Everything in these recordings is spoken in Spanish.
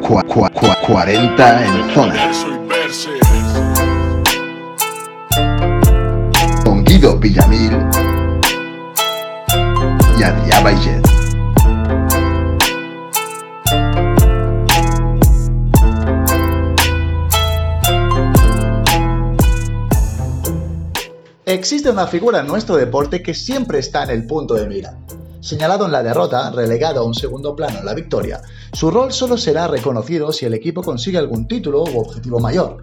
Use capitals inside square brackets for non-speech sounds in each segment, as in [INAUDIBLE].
Cua- cua- cua- 40 en zona. Con Guido Villamil y Adrià Baiget. Existe una figura en nuestro deporte que siempre está en el punto de mira. Señalado en la derrota, relegado a un segundo plano en la victoria, su rol solo será reconocido si el equipo consigue algún título u objetivo mayor.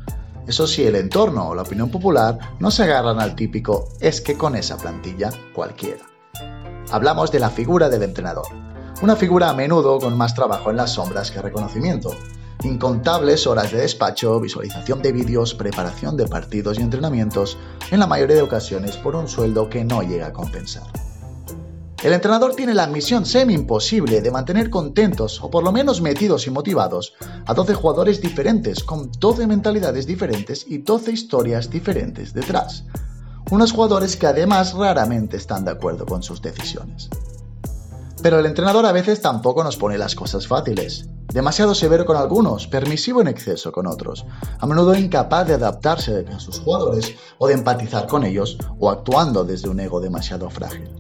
Eso sí, el entorno o la opinión popular no se agarran al típico es que con esa plantilla cualquiera. Hablamos de la figura del entrenador, una figura a menudo con más trabajo en las sombras que reconocimiento. Incontables horas de despacho, visualización de vídeos, preparación de partidos y entrenamientos, en la mayoría de ocasiones por un sueldo que no llega a compensar. El entrenador tiene la misión semi imposible de mantener contentos o por lo menos metidos y motivados a 12 jugadores diferentes con 12 mentalidades diferentes y 12 historias diferentes detrás. Unos jugadores que además raramente están de acuerdo con sus decisiones. Pero el entrenador a veces tampoco nos pone las cosas fáciles. Demasiado severo con algunos, permisivo en exceso con otros, a menudo incapaz de adaptarse a sus jugadores o de empatizar con ellos o actuando desde un ego demasiado frágil.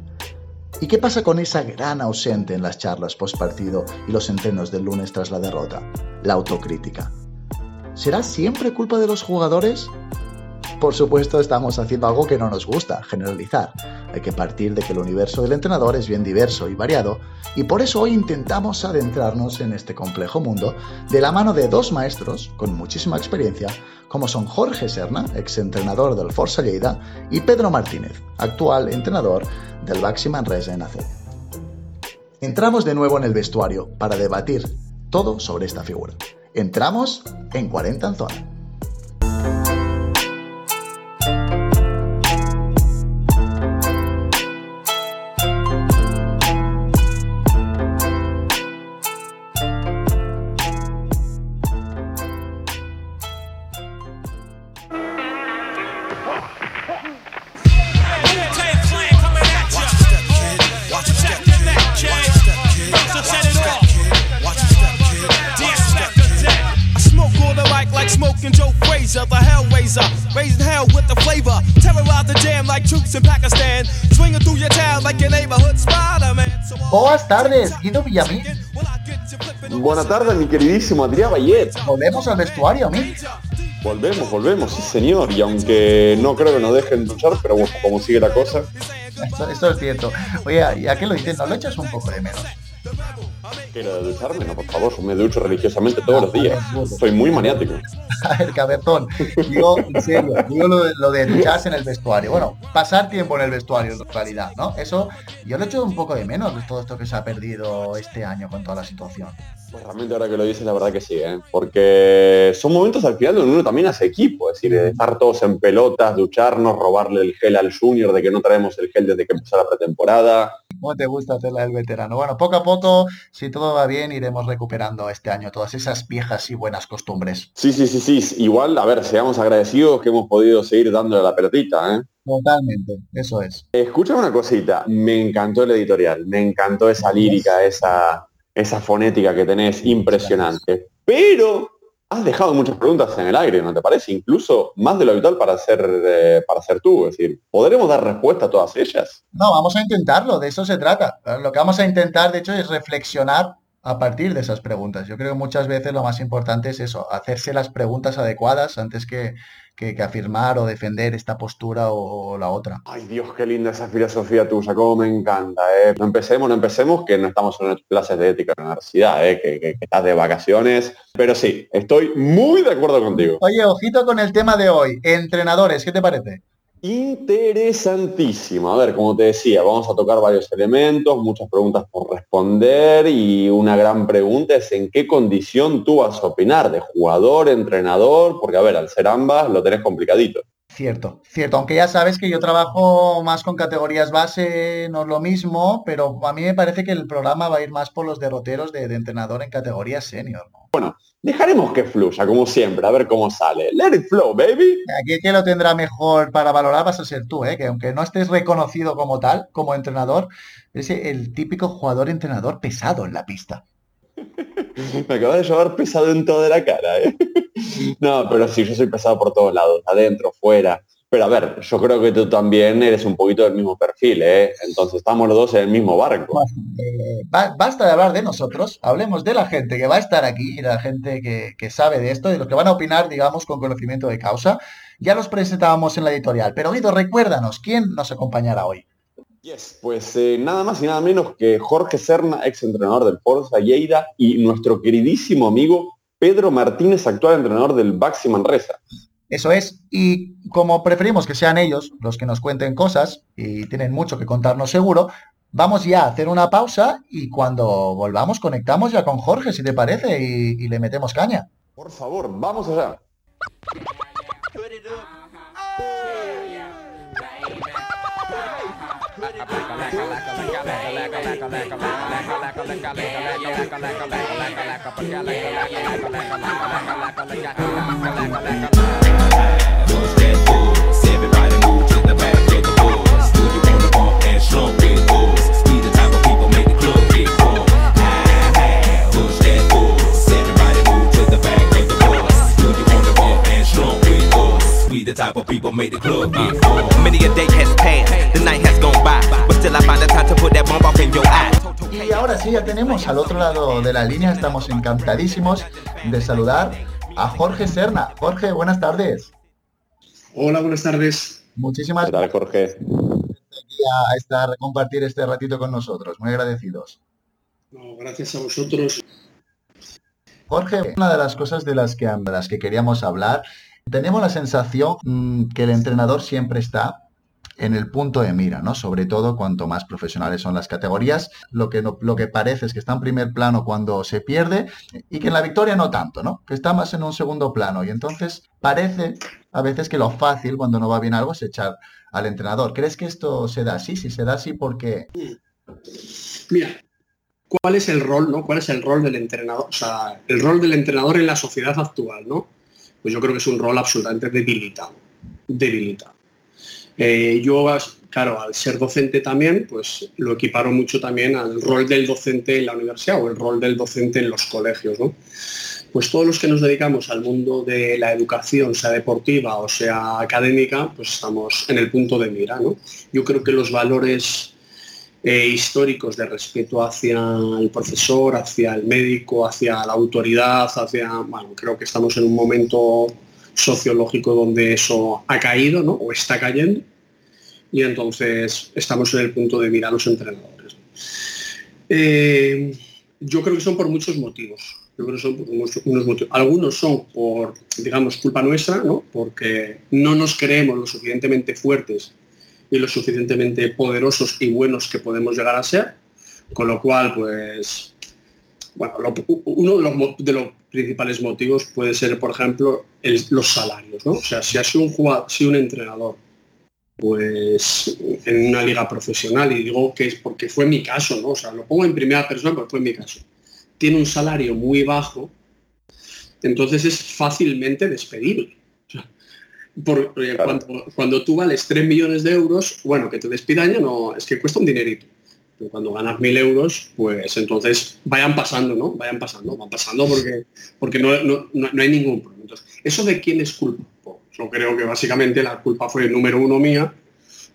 ¿Y qué pasa con esa gran ausente en las charlas post partido y los entrenos del lunes tras la derrota? La autocrítica. ¿Será siempre culpa de los jugadores? Por supuesto, estamos haciendo algo que no nos gusta, generalizar. Hay que partir de que el universo del entrenador es bien diverso y variado, y por eso hoy intentamos adentrarnos en este complejo mundo de la mano de dos maestros con muchísima experiencia, como son Jorge Serna, exentrenador del Forza Lleida, y Pedro Martínez, actual entrenador del Baxi Manresa en ACB. Entramos de nuevo en el vestuario para debatir todo sobre esta figura. Entramos en 40 en zona. Buenas tardes, Guido Villamil. Buenas tardes, mi queridísimo Adrián Bayet. Volvemos al vestuario, Mil. Volvemos, volvemos, sí señor. Y aunque no creo que nos dejen luchar, pero bueno, como sigue la cosa. Esto, esto es cierto. Oye, ya que lo dices, ¿no lo echas un poco de menos? ¿Quiero ducharme? No, por favor, me ducho religiosamente todos los días. Soy muy maniático. [LAUGHS] A ver, cabezón, digo en serio, digo lo de, lo de ducharse en el vestuario. Bueno, pasar tiempo en el vestuario en realidad, ¿no? Eso yo lo echo un poco de menos de todo esto que se ha perdido este año con toda la situación. Pues realmente ahora que lo dices, la verdad que sí, ¿eh? porque son momentos al final donde uno también hace equipo, es decir, de estar todos en pelotas, ducharnos, robarle el gel al junior, de que no traemos el gel desde que empezó la pretemporada. ¿Cómo te gusta hacerla del veterano? Bueno, poco a poco, si todo va bien, iremos recuperando este año todas esas viejas y buenas costumbres. Sí, sí, sí, sí. Igual, a ver, seamos agradecidos que hemos podido seguir dándole la pelotita, ¿eh? Totalmente, eso es. Escucha una cosita, me encantó el editorial, me encantó esa lírica, esa, esa fonética que tenés, impresionante. Pero has dejado muchas preguntas en el aire, ¿no te parece? Incluso más de lo habitual para ser, eh, para tú. Es decir, ¿podremos dar respuesta a todas ellas? No, vamos a intentarlo, de eso se trata. Lo que vamos a intentar, de hecho, es reflexionar a partir de esas preguntas. Yo creo que muchas veces lo más importante es eso, hacerse las preguntas adecuadas antes que, que, que afirmar o defender esta postura o, o, la otra. Ay Dios, qué linda esa filosofía tuya, cómo me encanta. ¿eh? No empecemos, no empecemos, que no estamos en clases de ética en la universidad, ¿eh? que, que, que estás de vacaciones. Pero sí, estoy muy de acuerdo contigo. Oye, ojito con el tema de hoy. Entrenadores, ¿qué te parece? Interesantísimo. A ver, como te decía, vamos a tocar varios elementos, muchas preguntas por responder y una gran pregunta es en qué condición tú vas a opinar, de jugador, entrenador, porque a ver, al ser ambas lo tenés complicadito. Cierto, cierto, aunque ya sabes que yo trabajo más con categorías base, no es lo mismo, pero a mí me parece que el programa va a ir más por los derroteros de, de entrenador en categoría senior. ¿no? Bueno, dejaremos que fluya, como siempre, a ver cómo sale. Let it flow, baby. Aquí el que lo tendrá mejor para valorar vas a ser tú, ¿eh? que aunque no estés reconocido como tal, como entrenador, eres el típico jugador entrenador pesado en la pista. [LAUGHS] [LAUGHS] Me acaba de llevar pesado en toda la cara, ¿eh? [LAUGHS] No, pero sí, yo soy pesado por todos lados, adentro, fuera. Pero a ver, yo creo que tú también eres un poquito del mismo perfil, ¿eh? Entonces estamos los dos en el mismo barco. Eh, ba- basta de hablar de nosotros, hablemos de la gente que va a estar aquí, y de la gente que, que sabe de esto, de los que van a opinar, digamos, con conocimiento de causa. Ya los presentábamos en la editorial, pero Guido, recuérdanos, ¿quién nos acompañará hoy? Yes, pues eh, nada más y nada menos que Jorge Serna, ex entrenador del Forza Lleida, y nuestro queridísimo amigo Pedro Martínez, actual entrenador del Baxi Manresa. Eso es, y como preferimos que sean ellos los que nos cuenten cosas, y tienen mucho que contarnos seguro, vamos ya a hacer una pausa y cuando volvamos conectamos ya con Jorge, si te parece, y, y le metemos caña. Por favor, vamos allá. Who's that booze? Everybody move to the back of the booze. Do you wanna bump and slump with booze? The type of people make the club get full. Many a day has passed, the night has gone by, but still I find the time to put that bomb off in your eye. Y ahora sí, ya tenemos al otro lado de la línea, estamos encantadísimos de saludar a Jorge Serna. Jorge, buenas tardes. Hola, buenas tardes. Muchísimas ¿Qué tal, Jorge? gracias a estar, a compartir este ratito con nosotros, muy agradecidos. No, gracias a vosotros. Jorge, una de las cosas de las que, de las que queríamos hablar, tenemos la sensación mm, que el entrenador siempre está en el punto de mira, ¿no? Sobre todo cuanto más profesionales son las categorías, lo que, no- lo que parece es que está en primer plano cuando se pierde y que en la victoria no tanto, ¿no? Que está más en un segundo plano y entonces parece a veces que lo fácil cuando no va bien algo es echar al entrenador. ¿Crees que esto se da así? Si se da así, porque Mira, ¿cuál es el rol, no? ¿Cuál es el rol del entrenador? O sea, el rol del entrenador en la sociedad actual, ¿no? Pues yo creo que es un rol absolutamente debilitado. Debilitado. Eh, yo, claro, al ser docente también, pues lo equiparo mucho también al rol del docente en la universidad o el rol del docente en los colegios, ¿no? Pues todos los que nos dedicamos al mundo de la educación, sea deportiva o sea académica, pues estamos en el punto de mira, ¿no? Yo creo que los valores eh, históricos de respeto hacia el profesor, hacia el médico, hacia la autoridad, hacia, bueno, creo que estamos en un momento sociológico donde eso ha caído, ¿no? O está cayendo. Y entonces estamos en el punto de mirar a los entrenadores. Eh, yo creo que son por muchos motivos. Yo creo que son por muchos- motivos. Algunos son por, digamos, culpa nuestra, ¿no? Porque no nos creemos lo suficientemente fuertes y lo suficientemente poderosos y buenos que podemos llegar a ser, con lo cual, pues, bueno, uno de los, principales motivos puede ser, por ejemplo, los salarios, ¿no? O sea, si ha sido un si un entrenador, pues, en una liga profesional, y digo que es porque fue mi caso, ¿no? O sea, lo pongo en primera persona porque fue mi caso, tiene un salario muy bajo, entonces es fácilmente despedible. Por- eh, Claro. cuando, cuando tú vales 3 millones de euros, bueno, que te despidan ya no, es que cuesta un dinerito. Pero cuando ganas mil euros, pues entonces vayan pasando, ¿no? Vayan pasando, van pasando porque, porque no, no- no- no hay ningún problema. Entonces, ¿eso de quién es culpa? Pues yo creo que básicamente la culpa fue número uno mía,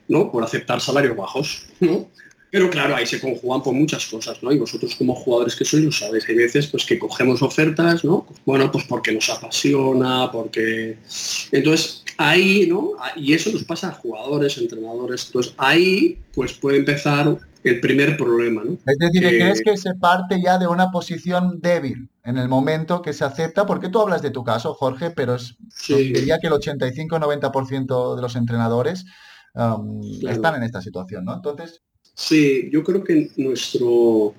¿no? Por aceptar salarios bajos, ¿no? Pero claro, ahí se conjugan por muchas cosas, ¿no? Y vosotros como jugadores que sois lo sabéis. Hay veces pues que cogemos ofertas, ¿no? Bueno, pues porque nos apasiona, porque... Entonces, ahí, ¿no? Y eso nos pasa a jugadores, entrenadores. Entonces, ahí pues puede empezar el primer problema, ¿no? Es decir, Eh, ¿crees que se parte ya de una posición débil en el momento que se acepta? Porque tú hablas de tu caso, Jorge, pero es, Sí. diría que el 85-90% de los entrenadores um, Claro. están en esta situación, ¿no? Entonces, Sí, yo creo que nuestro,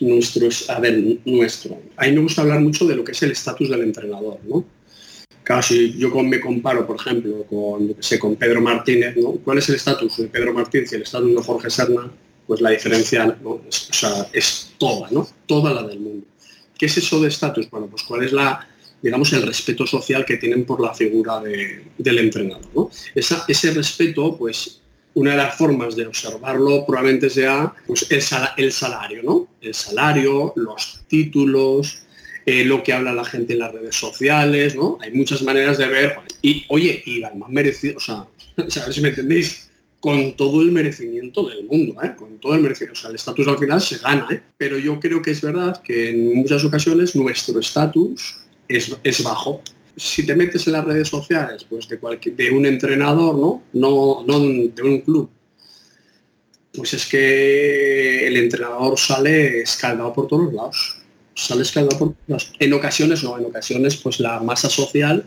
nuestro, a ver, nuestro, a mí me gusta hablar mucho de lo que es el estatus del entrenador, ¿no? Claro, si yo me comparo, por ejemplo, con, sé, con Pedro Martínez, ¿no? ¿Cuál es el estatus de Pedro Martínez y el estatus de Jorge Serna? Pues la diferencia es, toda, ¿no? Toda la del mundo. ¿Qué es eso de estatus? Bueno, pues cuál es la, digamos, el respeto social que tienen por la figura de- del entrenador, ¿no? Esa- ese respeto, pues, una de las formas de observarlo probablemente sea pues, el, sala- el salario, ¿no? El salario, los títulos, eh, lo que habla la gente en las redes sociales, ¿no? Hay muchas maneras de ver. Y, oye, y además merecido, o sea, [LAUGHS] o sea, a ver si me entendéis, con todo el merecimiento del mundo, ¿eh? Con todo el merecimiento. O sea, el estatus al final se gana, ¿eh? Pero yo creo que es verdad que en muchas ocasiones nuestro estatus es, es bajo. Si te metes en las redes sociales, pues de cualquier, de un entrenador, ¿no? No, de un club, pues es que el entrenador sale escaldado por todos lados. Sale escaldado por todos lados. En ocasiones no, en ocasiones pues la masa social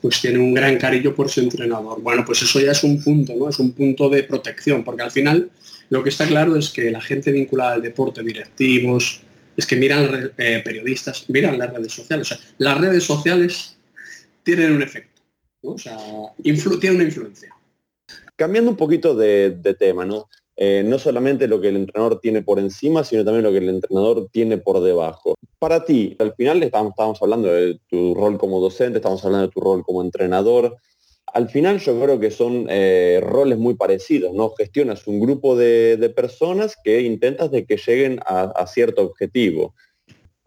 pues tiene un gran cariño por su entrenador. Bueno, pues eso ya es un punto, ¿no? Es un punto de protección, porque al final lo que está claro es que la gente vinculada al deporte, directivos, es que miran eh, periodistas, miran las redes sociales. Las redes sociales tienen un efecto. O sea, tienen una influencia. Cambiando un poquito de, tema, ¿no? Eh, no solamente lo que el entrenador tiene por encima, sino también lo que el entrenador tiene por debajo. Para ti, al final estábamos, estábamos hablando de tu rol como docente, estamos hablando de tu rol como entrenador. Al final yo creo que son eh, roles muy parecidos, ¿no? Gestionas un grupo de, personas que intentas de que lleguen a cierto objetivo.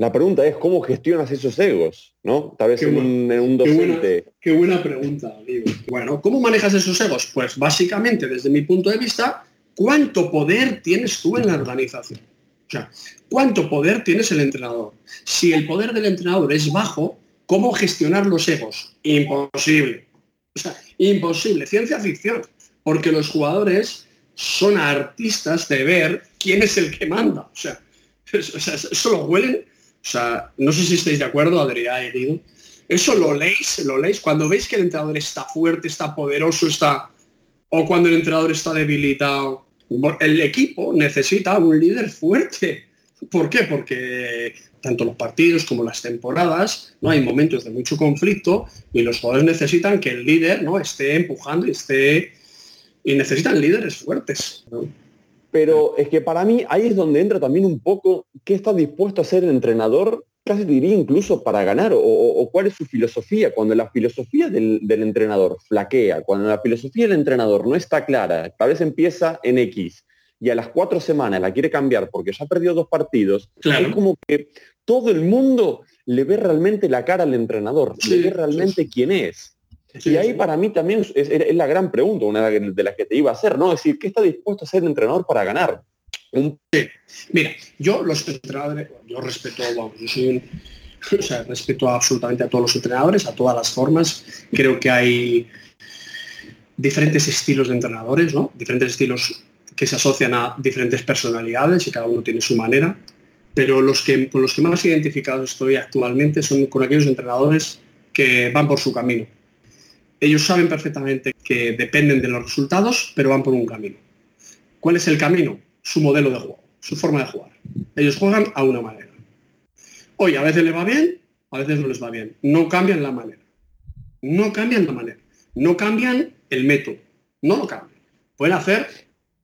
La pregunta es, ¿cómo gestionas esos egos? ¿no? Tal vez Qué en un, en un Qué buena, docente... qué buena pregunta, amigo. Bueno, ¿cómo manejas esos egos? Pues básicamente, desde mi punto de vista, ¿cuánto poder tienes tú en la organización? O sea, ¿cuánto poder tienes el entrenador? Si el poder del entrenador es bajo, ¿cómo gestionar los egos? Imposible. O sea, imposible. Ciencia ficción. Porque los jugadores son artistas de ver quién es el que manda. O sea, [LAUGHS] o sea, eso lo huelen. O sea, no sé si estáis de acuerdo, Adrián herido. Eso lo leéis, lo leéis. Cuando veis que el entrenador está fuerte, está poderoso, está. O cuando el entrenador está debilitado. El equipo necesita un líder fuerte. ¿Por qué? Porque tanto los partidos como las temporadas, ¿no? Hay momentos de mucho conflicto y los jugadores necesitan que el líder ¿no? esté empujando y esté. Y necesitan líderes fuertes. Pero es que para mí ahí es donde entra también un poco qué está dispuesto a ser el entrenador, casi diría incluso para ganar, o, cuál es su filosofía. Cuando la filosofía del, del entrenador flaquea, cuando la filosofía del entrenador no está clara, tal vez empieza en X y a las cuatro semanas la quiere cambiar porque ya perdió dos partidos, Claro. es como que todo el mundo le ve realmente la cara al entrenador, Sí, le ve realmente quién es. Sí, y ahí sí. para mí también es, la gran pregunta, una de las que te iba a hacer, ¿no? Es decir, ¿qué está dispuesto a ser el entrenador para ganar? Un- Mira, yo los entrenadores, yo respeto, vamos, yo soy un, [LAUGHS] o sea, respeto absolutamente a todos los entrenadores, a todas las formas. Creo que hay diferentes estilos de entrenadores, ¿no? Diferentes estilos que se asocian a diferentes personalidades y cada uno tiene su manera. Pero los que, con los que más identificados estoy actualmente son con aquellos entrenadores que van por su camino. Ellos saben perfectamente que dependen de los resultados, pero van por un camino. ¿Cuál es el camino? Su modelo de juego, su forma de jugar. Ellos juegan a una manera. Hoy a veces les va bien, a veces no les va bien. No cambian la manera. No cambian la manera. No cambian el método. No lo cambian. Pueden hacer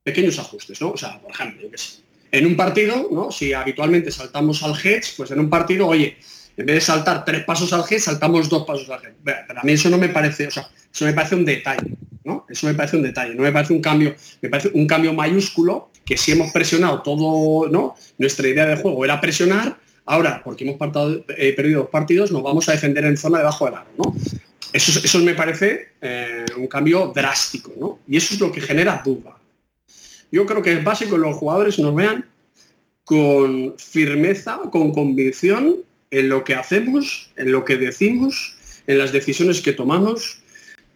pequeños ajustes, ¿no? O sea, por ejemplo, yo qué sé. En un partido, ¿no? Si habitualmente saltamos al hedge, pues en un partido, oye, en vez de saltar tres pasos al hedge, saltamos dos pasos al hedge. Pero a mí eso no me parece, o sea, eso me parece un detalle, ¿no? Eso me parece un detalle, no me parece un cambio, me parece un cambio mayúsculo que si hemos presionado todo, ¿no? Nuestra idea de juego era presionar, ahora, porque hemos partado- eh, perdido dos partidos, nos vamos a defender en zona debajo del aro, ¿no? Eso, eso me parece eh, un cambio drástico, ¿no? Y eso es lo que genera duda. Yo creo que es básico que los jugadores nos vean con firmeza, con convicción en lo que hacemos, en lo que decimos, en las decisiones que tomamos.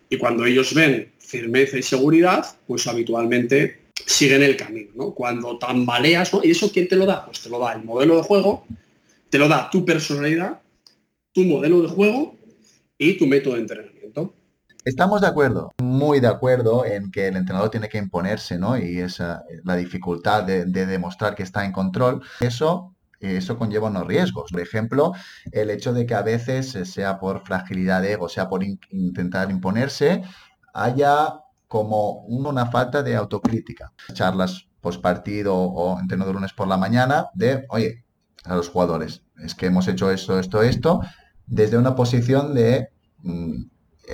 Y cuando ellos ven firmeza y seguridad, pues habitualmente siguen el camino. ¿no? Cuando tambaleas, ¿no? ¿y eso quién te lo da? Pues te lo da el modelo de juego, te lo da tu personalidad, tu modelo de juego y tu método de entrenamiento. Estamos de acuerdo, muy de acuerdo en que el entrenador tiene que imponerse, ¿no? Y esa la dificultad de, de demostrar que está en control. Eso eso conlleva unos riesgos. Por ejemplo, el hecho de que a veces, eh, sea por fragilidad de ego, sea por in- intentar imponerse, haya como una falta de autocrítica. Charlas post partido o entrenador lunes por la mañana de, oye, a los jugadores, es que hemos hecho esto, esto, esto, desde una posición de mm,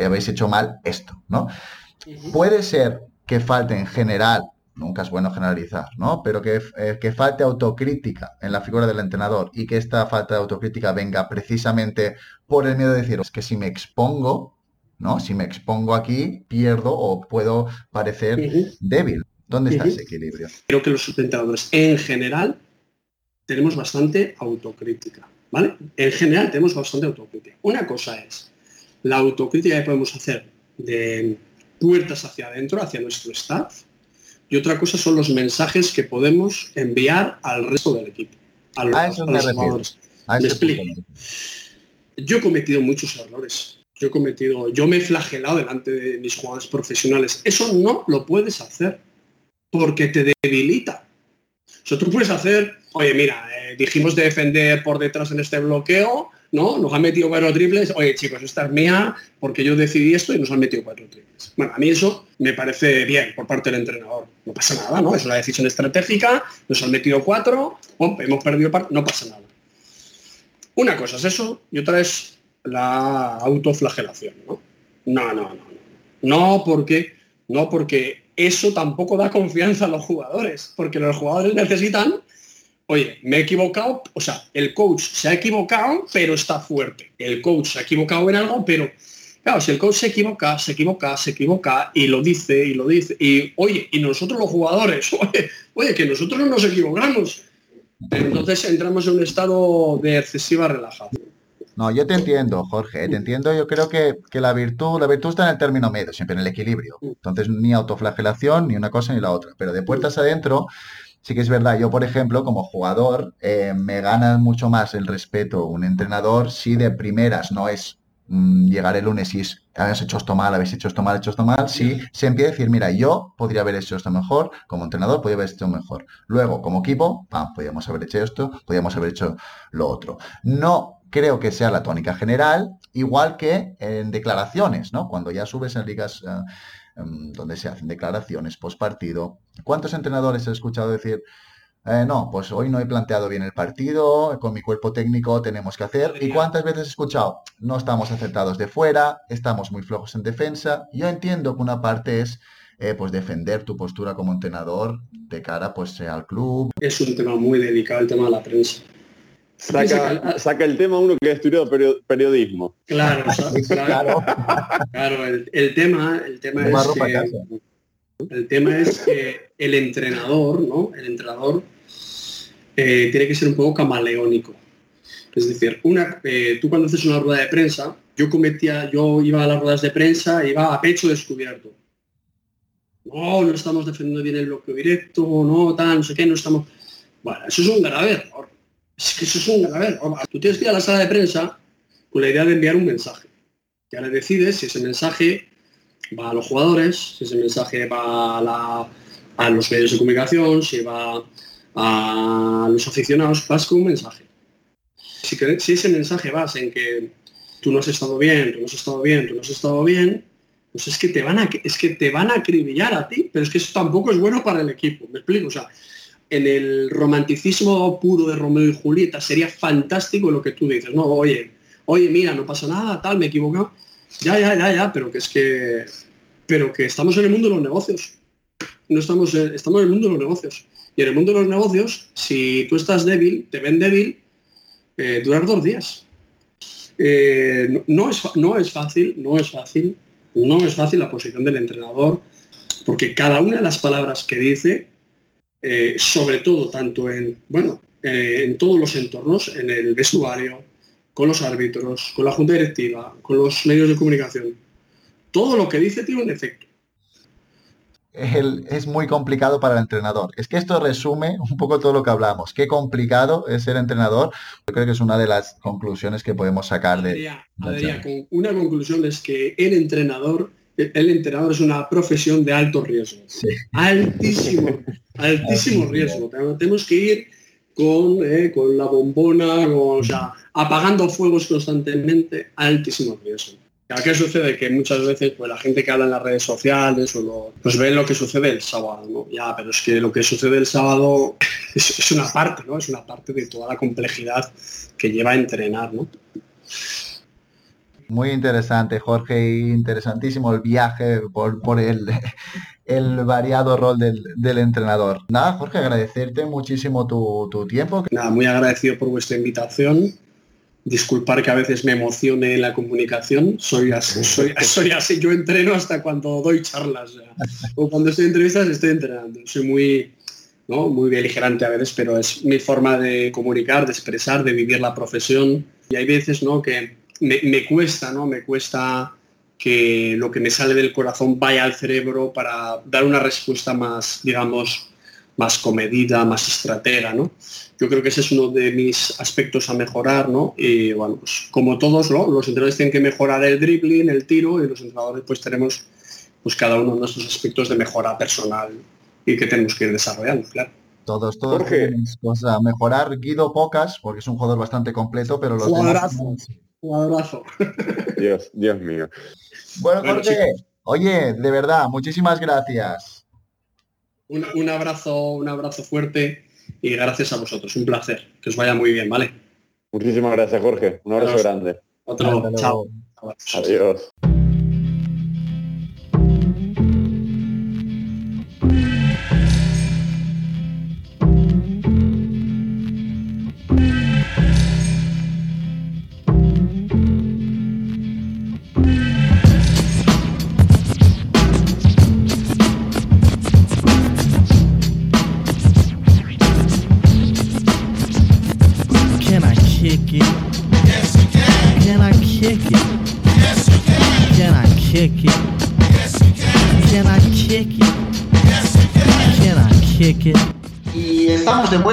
habéis hecho mal esto, ¿no? Puede ser que falte en general, nunca es bueno generalizar, ¿no? Pero que, eh, que falte autocrítica en la figura del entrenador y que esta falta de autocrítica venga precisamente por el miedo de decir, es que si me expongo, ¿no? Si me expongo aquí, pierdo o puedo parecer débil. ¿Dónde está ese equilibrio? Creo que los entrenadores en general tenemos bastante autocrítica, ¿vale? En general tenemos bastante autocrítica. Una cosa es la autocrítica que podemos hacer de puertas hacia adentro, hacia nuestro staff, y otra cosa son los mensajes que podemos enviar al resto del equipo, a los, A eso a me los refiero. jugadores. A Me explico. Yo he cometido muchos errores. Yo he cometido, yo me he flagelado delante de mis jugadores profesionales. Eso no lo puedes hacer porque te debilita. O sea, tú puedes hacer, oye, mira, eh, dijimos de defender por detrás en este bloqueo, ¿no? Nos han metido cuatro triples. Oye, chicos, esta es mía porque yo decidí esto y nos han metido cuatro triples. Bueno, a mí eso me parece bien por parte del entrenador. No pasa nada, ¿no? Es una decisión estratégica, nos han metido cuatro, hemos perdido par- no pasa nada. Una cosa es eso y otra es la autoflagelación, ¿no? No, no, no. No, no porque, no porque eso tampoco da confianza a los jugadores, porque los jugadores necesitan, oye, me he equivocado, o sea, el coach se ha equivocado, pero está fuerte. El coach se ha equivocado en algo, pero claro, si el coach se equivoca, se equivoca, se equivoca y lo dice y lo dice, y oye, y nosotros los jugadores, [LAUGHS] oye, oye, que nosotros no nos equivocamos. Entonces entramos en un estado de excesiva relajación. No, yo te entiendo, Jorge, te entiendo. Yo creo que, que la virtud, la virtud está en el término medio, siempre en el equilibrio. Entonces, ni autoflagelación, ni una cosa ni la otra. Pero de puertas adentro, sí que es verdad. Yo, por ejemplo, como jugador, eh, me gana mucho más el respeto un entrenador si de primeras no es mm, llegar el lunes y es, habéis hecho esto mal, habéis hecho esto mal, hecho esto mal, si se empieza a decir, mira, yo podría haber hecho esto mejor, como entrenador podría haber hecho esto mejor. Luego, como equipo, pam, podríamos haber hecho esto, podríamos haber hecho lo otro. No creo que sea la tónica general, igual que en declaraciones, ¿no? Cuando ya subes en ligas eh, donde se hacen declaraciones post partido, ¿cuántos entrenadores he escuchado decir, eh, no, pues hoy no he planteado bien el partido, con mi cuerpo técnico tenemos que hacer? ¿Y cuántas veces he escuchado, no estamos acertados de fuera, estamos muy flojos en defensa? Yo entiendo que una parte es eh, pues defender tu postura como entrenador de cara pues al club. Es un tema muy delicado el tema de la prensa. Saca, saca el tema uno que ha estudiado perio- periodismo. Claro, [LAUGHS] claro, claro, el, el tema, el tema es que, casa. el tema es que el entrenador, ¿no? El entrenador eh, tiene que ser un poco camaleónico. Es decir, una, eh, tú cuando haces una rueda de prensa, yo cometía, yo iba a las ruedas de prensa, iba a pecho descubierto. No, no estamos defendiendo bien el bloqueo directo, no, tal, no sé qué, no estamos. Bueno, eso es un grave error. Es que eso es un grave error. Tú tienes que ir a la sala de prensa con la idea de enviar un mensaje. Y ahora decides si ese mensaje va a los jugadores, si ese mensaje va a, a los medios de comunicación, si va a los aficionados, vas con un mensaje. Si ese mensaje vas en que tú no has estado bien, tú no has estado bien, tú no has estado bien, pues es que te van a, es que te van a acribillar a ti, pero es que eso tampoco es bueno para el equipo, ¿me explico? O sea, en el romanticismo puro de Romeo y Julieta sería fantástico lo que tú dices, no, oye, oye, mira, no pasa nada, tal, me he equivocado. Ya, ya, ya, ya, pero que es que pero que estamos en el mundo de los negocios. No estamos en, estamos en el mundo de los negocios. Y en el mundo de los negocios, si tú estás débil, te ven débil, eh, durar dos días. Eh, no, es, no es fácil, no es fácil, no es fácil la posición del entrenador, porque cada una de las palabras que dice, eh, sobre todo tanto en, bueno, eh, en todos los entornos, en el vestuario, con los árbitros, con la junta directiva, con los medios de comunicación, todo lo que dice tiene un efecto. el- es muy complicado para el entrenador. Es que esto resume un poco todo lo que hablamos. Qué complicado es ser entrenador. Yo creo que es una de las conclusiones que podemos sacar de... Adrià, con una conclusión es que el entrenador, el entrenador es una profesión de alto riesgo. Sí. Altísimo, [LAUGHS] altísimo riesgo. Tenemos que ir con, eh, con la bombona, con- o sea, apagando fuegos constantemente, altísimo riesgo. ¿A ¿Qué sucede? Que muchas veces pues, la gente que habla en las redes sociales o lo- pues ven lo que sucede el sábado, ¿no? Ya, pero es que lo que sucede el sábado [LAUGHS] es, es una parte, ¿no? Es una parte de toda la complejidad que lleva a entrenar, ¿no? Muy interesante, Jorge, y interesantísimo el viaje por, por el, [LAUGHS] el variado rol del, del entrenador. Nada, Jorge, agradecerte muchísimo tu, tu tiempo. Nada, muy agradecido por vuestra invitación. Disculpar que a veces me emocione la comunicación. Soy así, soy, soy así. Yo entreno hasta cuando doy charlas. o cuando estoy en entrevistas estoy entrenando. Soy muy, ¿no? muy beligerante a veces, pero es mi forma de comunicar, de expresar, de vivir la profesión. Y hay veces ¿no? que me, me cuesta, ¿no? Me cuesta que lo que me sale del corazón vaya al cerebro para dar una respuesta más, digamos, más comedida, más estratega, ¿no? Yo creo que ese es uno de mis aspectos a mejorar, ¿no? Y bueno, pues como todos, ¿no? Los entrenadores tienen que mejorar el dribbling, el tiro, y los entrenadores pues tenemos pues cada uno de nuestros aspectos de mejora personal y que tenemos que ir desarrollando, claro. Todos, todos Jorge. cosas a mejorar. Guido pocas, porque es un jugador bastante completo, pero los demás... Jugadorazo, jugadorazo. Dios, Dios mío. Bueno, Bueno, Jorge, oye, de verdad, muchísimas gracias. Un, un abrazo, un abrazo fuerte y gracias a vosotros. Un placer. Que os vaya muy bien, ¿vale? Muchísimas gracias, Jorge. Un abrazo Adiós. grande. Otro, chao. Adiós.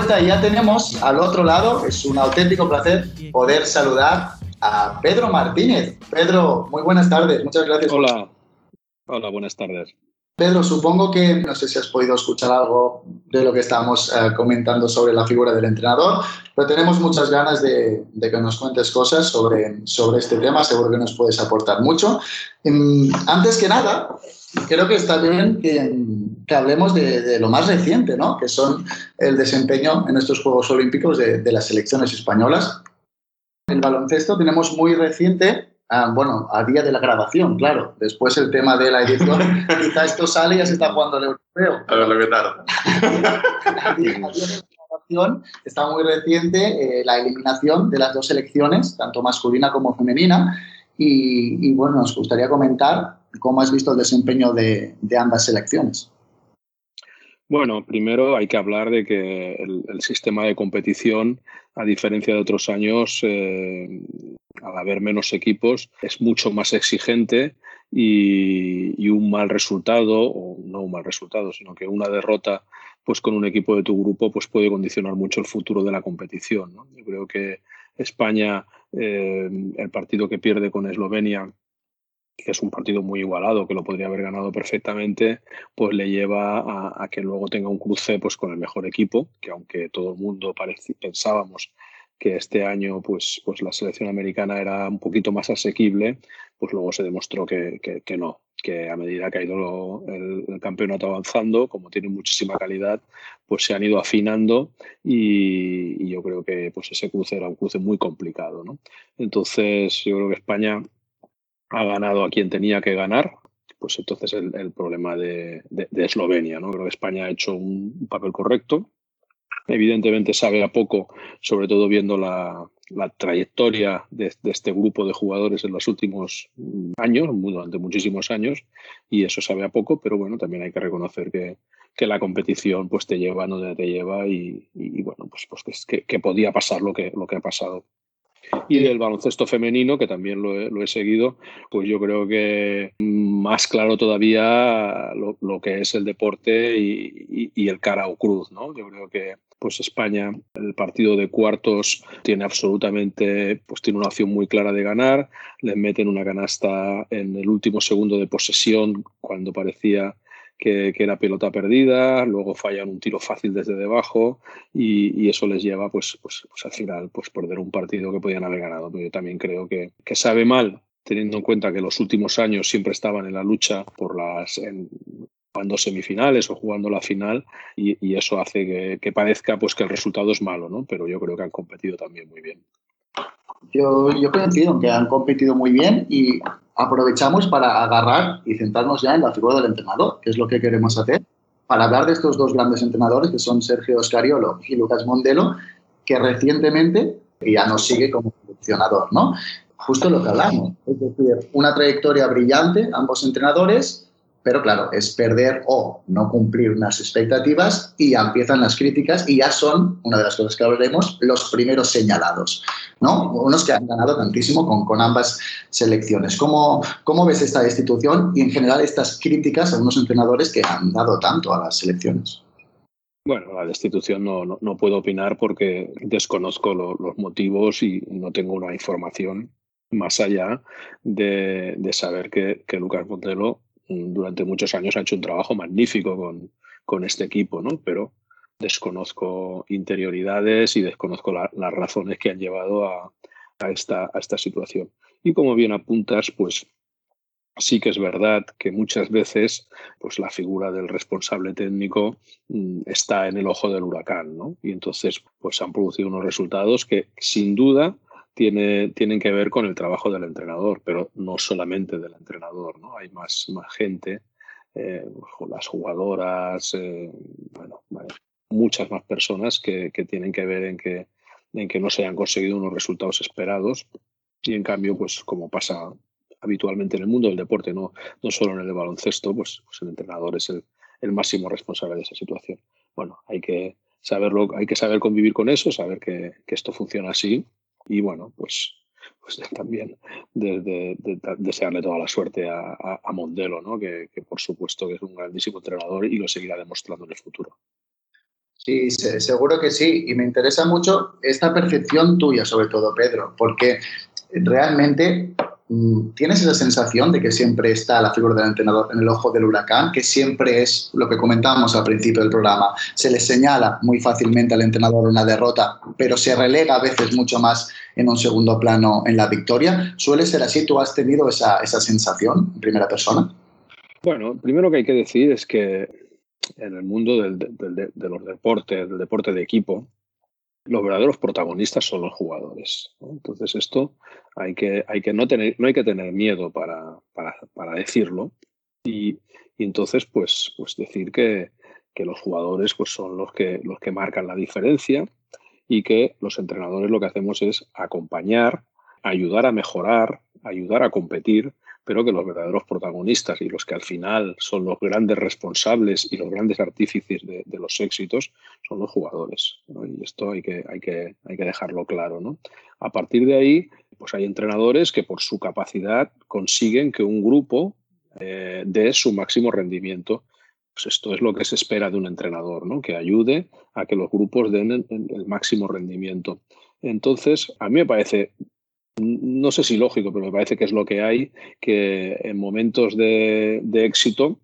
Vuelta ya tenemos al otro lado, es un auténtico placer poder saludar a Pedro Martínez. Pedro, muy buenas tardes, muchas gracias. Hola, hola, buenas tardes. Pedro, supongo que no sé si has podido escuchar algo de lo que estábamos eh, comentando sobre la figura del entrenador, pero tenemos muchas ganas de, que nos cuentes cosas sobre, sobre este tema, seguro que nos puedes aportar mucho. Em, antes que nada, creo que está bien que, hablemos de, lo más reciente, ¿no? que son el desempeño en estos Juegos Olímpicos de, de las selecciones españolas. El baloncesto tenemos muy reciente Ah, bueno, a día de la grabación, claro. Después el tema de la edición, [LAUGHS] quizá esto sale y ya se está jugando el europeo. A ver lo que tarda. A día, de la grabación está muy reciente eh, la eliminación de las dos selecciones, tanto masculina como femenina. Y, y, bueno, nos gustaría comentar cómo has visto el desempeño de, de ambas selecciones. Bueno, primero hay que hablar de que el, el, sistema de competición, a diferencia de otros años, eh, al haber menos equipos, es mucho más exigente y, un mal resultado, o no un mal resultado, sino que una derrota pues con un equipo de tu grupo pues puede condicionar mucho el futuro de la competición. Yo creo que España, eh, el partido que pierde con Eslovenia, que es un partido muy igualado, que lo podría haber ganado perfectamente, pues le lleva a, a, que luego tenga un cruce pues, con el mejor equipo, que aunque todo el mundo pensábamos que este año pues, pues la selección americana era un poquito más asequible, pues luego se demostró que, que, que no, que a medida que ha ido el, el, campeonato avanzando, como tiene muchísima calidad, pues se han ido afinando y, y, yo creo que pues ese cruce era un cruce muy complicado. ¿no? Entonces yo creo que España ha ganado a quien tenía que ganar, pues entonces el, el problema de, de, de, Eslovenia. ¿no? Creo que España ha hecho un papel correcto. Evidentemente sabe a poco, sobre todo viendo la, la trayectoria de, de, este grupo de jugadores en los últimos años, durante muchísimos años, y eso sabe a poco, pero bueno, también hay que reconocer que, que la competición pues te lleva donde te lleva y, y, y bueno, pues, pues que, que, podía pasar lo que, lo que ha pasado. Y del baloncesto femenino, que también lo he, lo he, seguido, pues yo creo que más claro todavía lo, lo que es el deporte y, y, y, el cara o cruz, ¿no? Yo creo que pues España, el partido de cuartos tiene absolutamente, pues tiene una opción muy clara de ganar, les meten una canasta en el último segundo de posesión cuando parecía que, que era pelota perdida, luego fallan un tiro fácil desde debajo y, y eso les lleva pues, pues, pues al final pues perder un partido que podían haber ganado. Pero yo también creo que, que sabe mal teniendo en cuenta que los últimos años siempre estaban en la lucha por las en, jugando semifinales o jugando la final y, y eso hace que, que, parezca pues que el resultado es malo, ¿no? Pero yo creo que han competido también muy bien. Yo, yo coincido que han competido muy bien y aprovechamos para agarrar y centrarnos ya en la figura del entrenador, que es lo que queremos hacer, para hablar de estos dos grandes entrenadores que son Sergio Scariolo y Lucas Mondelo, que recientemente ya nos sigue como seleccionador, ¿no? Justo lo que hablamos, es decir, una trayectoria brillante, ambos entrenadores, pero claro, es perder o no cumplir unas expectativas y ya empiezan las críticas y ya son, una de las cosas que hablaremos, los primeros señalados, ¿no? Unos que han ganado tantísimo con, con ambas selecciones. ¿Cómo, ¿Cómo ves esta institución y en general estas críticas a unos entrenadores que han dado tanto a las selecciones? Bueno, la destitución no, no, puedo opinar porque desconozco lo, los motivos y no tengo una información más allá de, de saber que, que Lucas Montelo durante muchos años ha hecho un trabajo magnífico con, con este equipo, ¿no? Pero desconozco interioridades y desconozco la, las razones que han llevado a, a, esta, a esta situación. Y como bien apuntas, pues sí que es verdad que muchas veces pues la figura del responsable técnico mm, está en el ojo del huracán, ¿no? Y entonces pues han producido unos resultados que sin duda tiene, tienen que ver con el trabajo del entrenador, pero no solamente del entrenador, ¿no? Hay más, más gente, eh, las jugadoras, eh, muchas más personas que, que, tienen que ver en que, en que no se hayan conseguido unos resultados esperados y en cambio, pues como pasa habitualmente en el mundo del deporte, no, no solo en el de baloncesto, pues, pues el entrenador es el, el máximo responsable de esa situación. Bueno, hay que saberlo, hay que saber convivir con eso, saber que, que esto funciona así y bueno, pues, pues también de, de, de, desearle toda la suerte a, a, Mondelo, ¿no? Que, que, por supuesto que es un grandísimo entrenador y lo seguirá demostrando en el futuro. Sí, seguro que sí. Y me interesa mucho esta percepción tuya, sobre todo, Pedro, porque realmente ¿Tienes esa sensación de que siempre está la figura del entrenador en el ojo del huracán, que siempre es lo que comentábamos al principio del programa? Se le señala muy fácilmente al entrenador una derrota, pero se relega a veces mucho más en un segundo plano en la victoria. ¿Suele ser así? ¿Tú has tenido esa, esa sensación en primera persona? Bueno, primero que hay que decir es que en el mundo del, del, de, de los deportes, del deporte de equipo, los verdaderos protagonistas son los jugadores. ¿no? Entonces esto hay que, hay que no, tener, no hay que tener miedo para, para, para decirlo y, y, entonces pues, pues decir que, que, los jugadores pues son los que, los que marcan la diferencia y que los entrenadores lo que hacemos es acompañar, ayudar a mejorar, ayudar a competir, pero que los verdaderos protagonistas y los que al final son los grandes responsables y los grandes artífices de, los éxitos son los jugadores. Y esto hay que, hay, que, hay que dejarlo claro. ¿no? A partir de ahí, pues hay entrenadores que por su capacidad consiguen que un grupo eh, dé su máximo rendimiento. Pues esto es lo que se espera de un entrenador, ¿no? que ayude a que los grupos den el máximo rendimiento. Entonces, a mí me parece no sé si lógico, pero me parece que es lo que hay, que en momentos de, éxito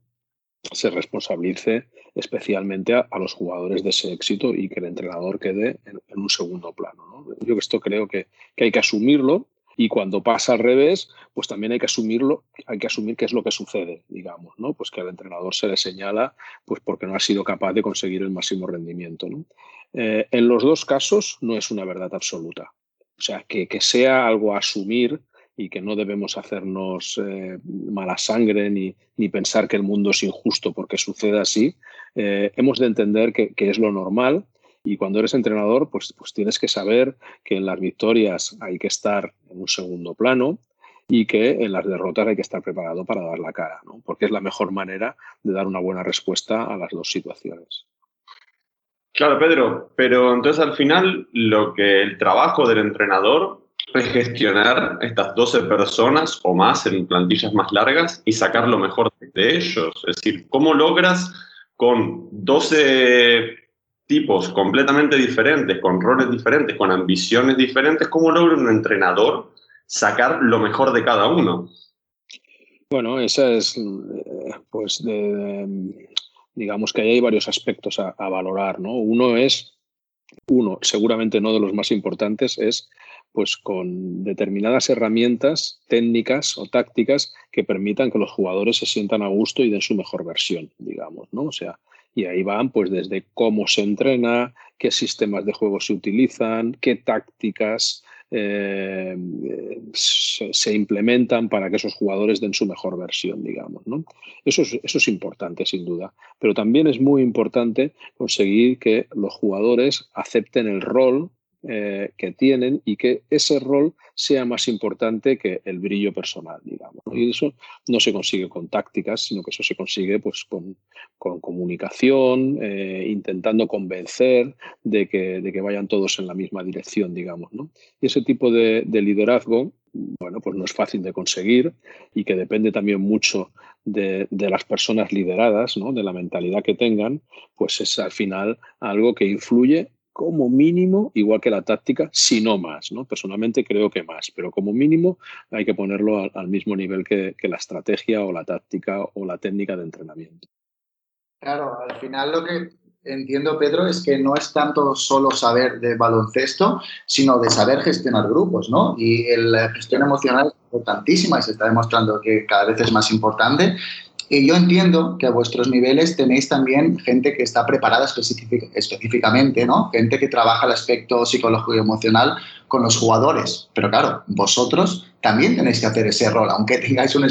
se responsabilice especialmente a, los jugadores de ese éxito y que el entrenador quede en, un segundo plano. ¿no? Yo esto creo que, hay que asumirlo y cuando pasa al revés, pues también hay que asumirlo, hay que asumir qué es lo que sucede, digamos, ¿no? Pues que al entrenador se le señala pues porque no ha sido capaz de conseguir el máximo rendimiento. Eh, en los dos casos no es una verdad absoluta. O sea, que, que sea algo a asumir y que no debemos hacernos eh, mala sangre ni, ni, pensar que el mundo es injusto porque sucede así. Eh, hemos de entender que, que, es lo normal y cuando eres entrenador, pues, pues tienes que saber que en las victorias hay que estar en un segundo plano y que en las derrotas hay que estar preparado para dar la cara, ¿no? porque es la mejor manera de dar una buena respuesta a las dos situaciones. Claro, Pedro, pero entonces al final lo que el trabajo del entrenador es gestionar estas 12 personas o más en plantillas más largas y sacar lo mejor de ellos. Es decir, ¿cómo logras con 12 tipos completamente diferentes, con roles diferentes, con ambiciones diferentes, cómo logra un entrenador sacar lo mejor de cada uno? Bueno, esa es, eh, pues, de, de- digamos que ahí hay varios aspectos a, valorar, ¿no? Uno es, uno, seguramente no de los más importantes, es pues con determinadas herramientas técnicas o tácticas que permitan que los jugadores se sientan a gusto y den su mejor versión, digamos, ¿no? O sea, y ahí van pues desde cómo se entrena, qué sistemas de juego se utilizan, qué tácticas eh, se, implementan para que esos jugadores den su mejor versión, digamos, ¿no? Eso es, eso es importante, sin duda. Pero también es muy importante conseguir que los jugadores acepten el rol eh, que tienen y que ese rol sea más importante que el brillo personal, digamos. Y eso no se consigue con tácticas, sino que eso se consigue pues, con, comunicación, eh, intentando convencer de que, de que vayan todos en la misma dirección, digamos. Y ese tipo de, de liderazgo, bueno, pues no es fácil de conseguir y que depende también mucho de, de, las personas lideradas, ¿no? de la mentalidad que tengan, pues es al final algo que influye como mínimo, igual que la táctica, si no más. ¿no? Personalmente creo que más, pero como mínimo hay que ponerlo al, mismo nivel que, que, la estrategia o la táctica o la técnica de entrenamiento. Claro, al final lo que entiendo, Pedro, es que no es tanto solo saber de baloncesto, sino de saber gestionar grupos, ¿no? Y la gestión emocional es importantísima y se está demostrando que cada vez es más importante. Y yo entiendo que a vuestros niveles tenéis también gente que está preparada específic específicamente, ¿no? Gente que trabaja el aspecto psicológico y emocional con los jugadores. Pero claro, vosotros también tenéis que hacer ese rol, aunque tengáis un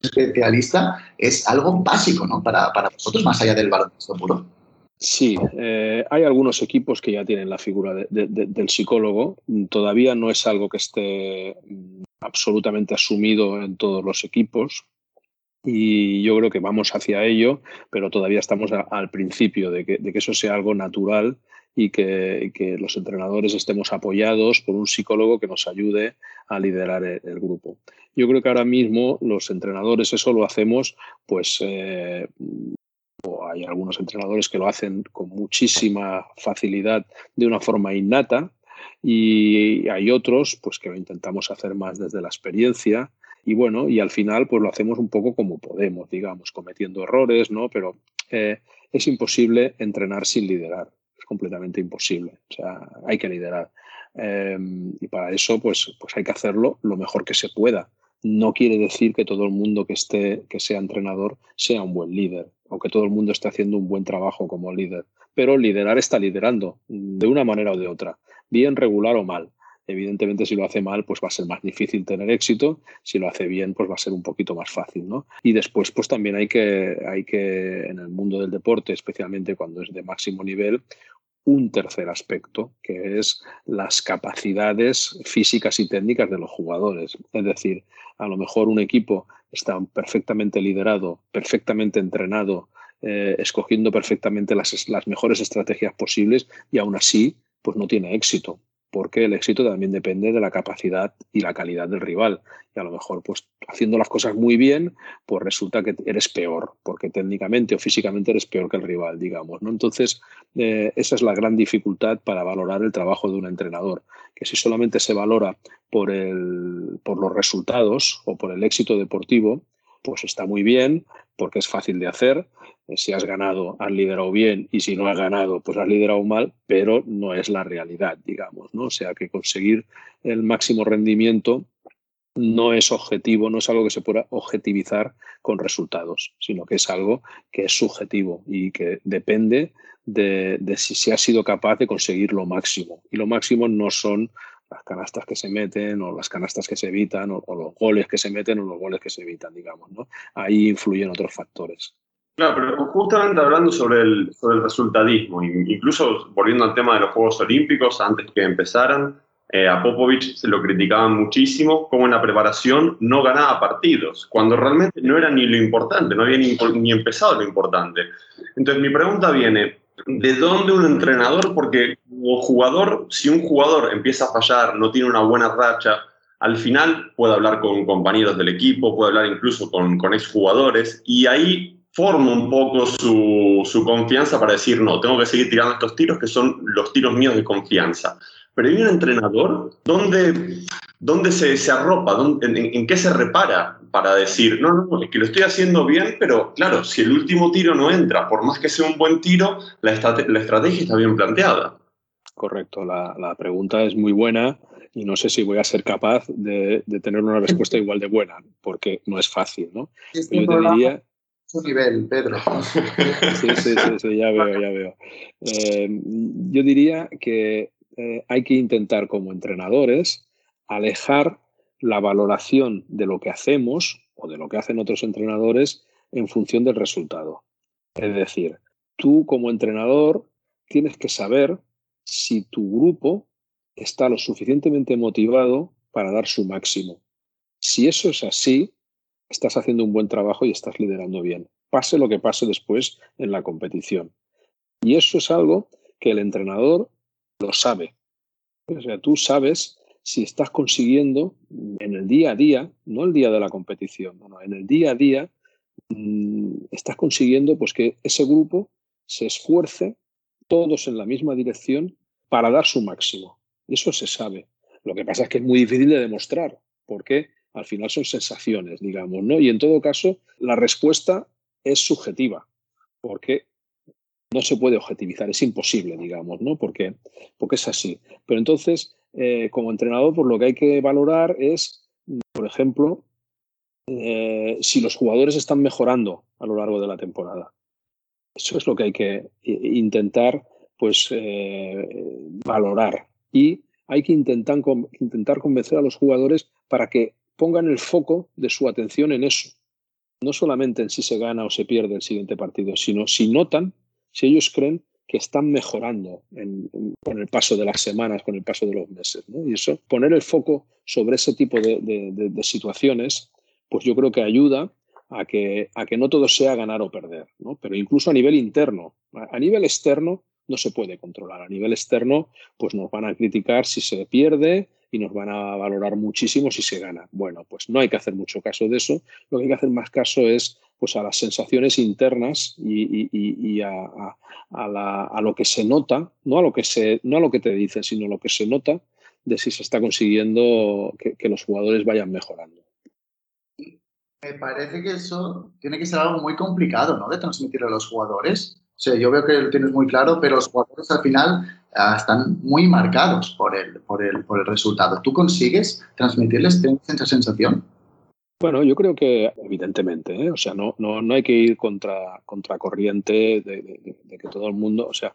especialista, es algo básico, ¿no? Para, para vosotros, más allá del baloncesto puro. Sí, eh, hay algunos equipos que ya tienen la figura de, de, de, del psicólogo. Todavía no es algo que esté absolutamente asumido en todos los equipos y yo creo que vamos hacia ello, pero todavía estamos al principio de que, de que, eso sea algo natural y que, que, los entrenadores estemos apoyados por un psicólogo que nos ayude a liderar el, el grupo. Yo creo que ahora mismo los entrenadores eso lo hacemos pues eh, hay algunos entrenadores que lo hacen con muchísima facilidad de una forma innata y hay otros pues que lo intentamos hacer más desde la experiencia y bueno, y al final pues lo hacemos un poco como podemos, digamos, cometiendo errores, ¿no? Pero eh, es imposible entrenar sin liderar, es completamente imposible, o sea, hay que liderar. Eh, y para eso pues, pues hay que hacerlo lo mejor que se pueda. No quiere decir que todo el mundo que, esté, que sea entrenador sea un buen líder o que todo el mundo esté haciendo un buen trabajo como líder, pero liderar está liderando de una manera o de otra, bien regular o mal. Evidentemente, si lo hace mal, pues va a ser más difícil tener éxito. Si lo hace bien, pues va a ser un poquito más fácil, ¿no? Y después, pues también hay que, hay que, en el mundo del deporte, especialmente cuando es de máximo nivel, un tercer aspecto, que es las capacidades físicas y técnicas de los jugadores. Es decir, a lo mejor un equipo está perfectamente liderado, perfectamente entrenado, eh, escogiendo perfectamente las, las mejores estrategias posibles y aún así, pues no tiene éxito porque el éxito también depende de la capacidad y la calidad del rival. Y a lo mejor, pues haciendo las cosas muy bien, pues resulta que eres peor, porque técnicamente o físicamente eres peor que el rival, digamos. ¿no? Entonces, eh, esa es la gran dificultad para valorar el trabajo de un entrenador, que si solamente se valora por, el, por los resultados o por el éxito deportivo, pues está muy bien, porque es fácil de hacer. Si has ganado, has liderado bien, y si no has ganado, pues has liderado mal, pero no es la realidad, digamos, ¿no? O sea que conseguir el máximo rendimiento no es objetivo, no es algo que se pueda objetivizar con resultados, sino que es algo que es subjetivo y que depende de, de si se ha sido capaz de conseguir lo máximo. Y lo máximo no son las canastas que se meten o las canastas que se evitan o, o, los goles que se meten o los goles que se evitan, digamos, ¿no? Ahí influyen otros factores. Claro, pero justamente hablando sobre el, sobre el resultadismo, incluso volviendo al tema de los Juegos Olímpicos, antes que empezaran, eh, a Popovich se lo criticaban muchísimo, como en la preparación no ganaba partidos, cuando realmente no era ni lo importante, no había ni, ni empezado lo importante. Entonces mi pregunta viene, ¿de dónde un entrenador? Porque como jugador, si un jugador empieza a fallar, no tiene una buena racha, al final puede hablar con compañeros del equipo, puede hablar incluso con, con exjugadores, y ahí forma un poco su, su, confianza para decir, no, tengo que seguir tirando estos tiros que son los tiros míos de confianza. Pero hay un entrenador donde ¿dónde se, se arropa? ¿Dónde- en, qué se repara para decir, no, no, es que lo estoy haciendo bien, pero claro, si el último tiro no entra, por más que sea un buen tiro, la, estrate- la estrategia está bien planteada. Correcto, la, la pregunta es muy buena y no sé si voy a ser capaz de, de tener una respuesta igual de buena, porque no es fácil, ¿no? Este Yo te diría, su nivel, Pedro. Sí, sí, sí, sí, ya veo, ya veo. [LAUGHS] Eh, yo diría que eh, hay que intentar como entrenadores alejar la valoración de lo que hacemos o de lo que hacen otros entrenadores en función del resultado. Es decir, tú como entrenador tienes que saber si tu grupo está lo suficientemente motivado para dar su máximo. Si eso es así, estás haciendo un buen trabajo y estás liderando bien, pase lo que pase después en la competición. Y eso es algo que el entrenador lo sabe. O sea, tú sabes si estás consiguiendo en el día a día, no el día de la competición, en el día a día, mm, estás consiguiendo pues, que ese grupo se esfuerce todos en la misma dirección para dar su máximo. Eso se sabe. Lo que pasa es que es muy difícil de demostrar, porque al final son sensaciones, digamos, ¿no? Y en todo caso, la respuesta es subjetiva, porque no se puede objetivizar, es imposible, digamos, ¿no? Porque, porque es así. Pero entonces, eh, como entrenador, pues lo que hay que valorar es, por ejemplo, eh, si los jugadores están mejorando a lo largo de la temporada. Eso es lo que hay que i- intentar, pues, eh, valorar. Y hay que intentar, intentar convencer a los jugadores para que pongan el foco de su atención en eso. No solamente en si se gana o se pierde el siguiente partido, sino si notan, si ellos creen que están mejorando con el paso de las semanas, con el paso de los meses. Y eso, poner el foco sobre ese tipo de, situaciones, pues yo creo que ayuda a que, no todo sea ganar o perder, pero incluso a nivel interno. A nivel externo no se puede controlar. A nivel externo, pues nos van a criticar si se pierde y nos van a valorar muchísimo si se gana. Bueno, pues no hay que hacer mucho caso de eso. Lo que hay que hacer más caso es pues, a las sensaciones internas y, a, a- lo que se nota, no a lo que, se, no a lo que te dicen, sino a lo que se nota de si se está consiguiendo que, los jugadores vayan mejorando. Me parece que eso tiene que ser algo muy complicado, ¿no? De transmitir a los jugadores. O sea, yo veo que lo tienes muy claro, pero los jugadores al final ah, están muy marcados por el, por, el, por el resultado. ¿Tú consigues transmitirles esa sensación? Bueno, yo creo que evidentemente, ¿eh? o sea, no, no, no hay que ir contra, contra corriente de, que todo el mundo, o sea,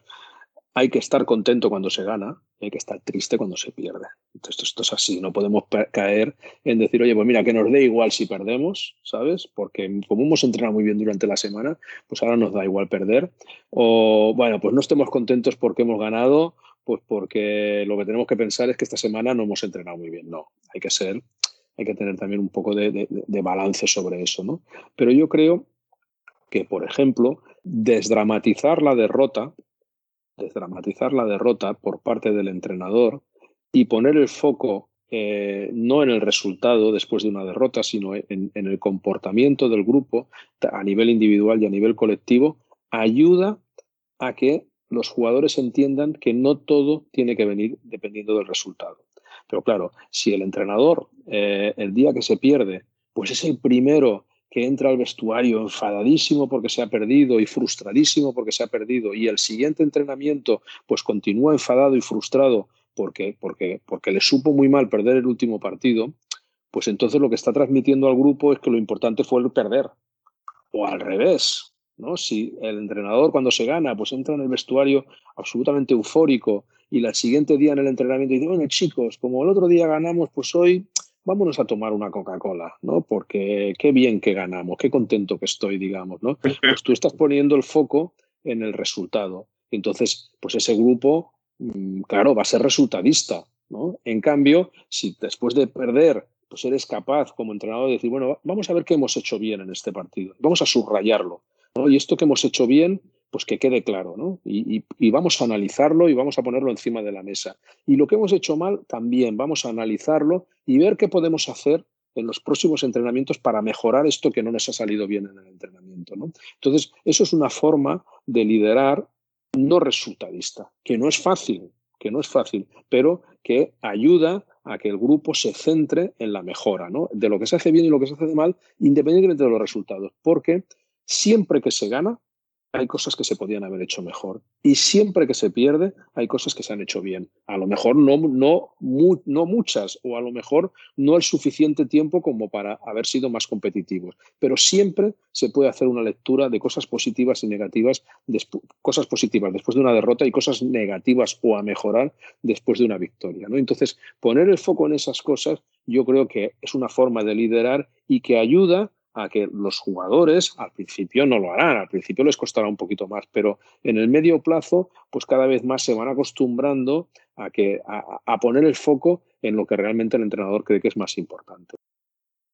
hay que estar contento cuando se gana y hay que estar triste cuando se pierde. Entonces, esto es así, no podemos caer en decir, oye, pues mira, que nos dé igual si perdemos, ¿sabes? Porque como hemos entrenado muy bien durante la semana, pues ahora nos da igual perder. O, bueno, pues no estemos contentos porque hemos ganado, pues porque lo que tenemos que pensar es que esta semana no hemos entrenado muy bien. No, hay que ser, hay que tener también un poco de, balance sobre eso, ¿no? Pero yo creo que, por ejemplo, desdramatizar la derrota, desdramatizar la derrota por parte del entrenador y poner el foco eh, no en el resultado después de una derrota, sino en el comportamiento del grupo a nivel individual y a nivel colectivo, ayuda a que los jugadores entiendan que no todo tiene que venir dependiendo del resultado. Pero claro, si el entrenador eh, el día que se pierde, pues es el primero que entra al vestuario enfadadísimo porque se ha perdido y frustradísimo porque se ha perdido y el siguiente entrenamiento pues continúa enfadado y frustrado porque, porque, porque le supo muy mal perder el último partido, pues entonces lo que está transmitiendo al grupo es que lo importante fue el perder. O al revés, ¿no? Si el entrenador cuando se gana, pues entra en el vestuario absolutamente eufórico y el siguiente día en el entrenamiento dice, bueno chicos, como el otro día ganamos, pues hoy vámonos a tomar una Coca-Cola, ¿no? Porque qué bien que ganamos, qué contento que estoy, digamos, ¿no? Pues tú estás poniendo el foco en el resultado. Entonces, pues ese grupo, mm, claro, va a ser resultadista, ¿no? En cambio, si después de perder, pues eres capaz como entrenador de decir, bueno, vamos a ver qué hemos hecho bien en este partido, vamos a subrayarlo, ¿no? Y esto que hemos hecho bien, pues que quede claro, ¿no? Y, y, vamos a analizarlo y vamos a ponerlo encima de la mesa. Y lo que hemos hecho mal, también vamos a analizarlo y ver qué podemos hacer en los próximos entrenamientos para mejorar esto que no nos ha salido bien en el entrenamiento, ¿no? Entonces, eso es una forma de liderar no resultadista, que no es fácil, que no es fácil, pero que ayuda a que el grupo se centre en la mejora, ¿no? De lo que se hace bien y lo que se hace mal, independientemente de los resultados. Porque siempre que se gana, hay cosas que se podían haber hecho mejor. Y siempre que se pierde, hay cosas que se han hecho bien. A lo mejor no, no, mu- no muchas, o a lo mejor no el suficiente tiempo como para haber sido más competitivos. Pero siempre se puede hacer una lectura de cosas positivas y negativas, cosas positivas después de una derrota y cosas negativas o a mejorar después de una victoria. ¿no? Entonces, poner el foco en esas cosas, yo creo que es una forma de liderar y que ayuda a que los jugadores al principio no lo harán, al principio les costará un poquito más, pero en el medio plazo, pues cada vez más se van acostumbrando a, que, a, a poner el foco en lo que realmente el entrenador cree que es más importante.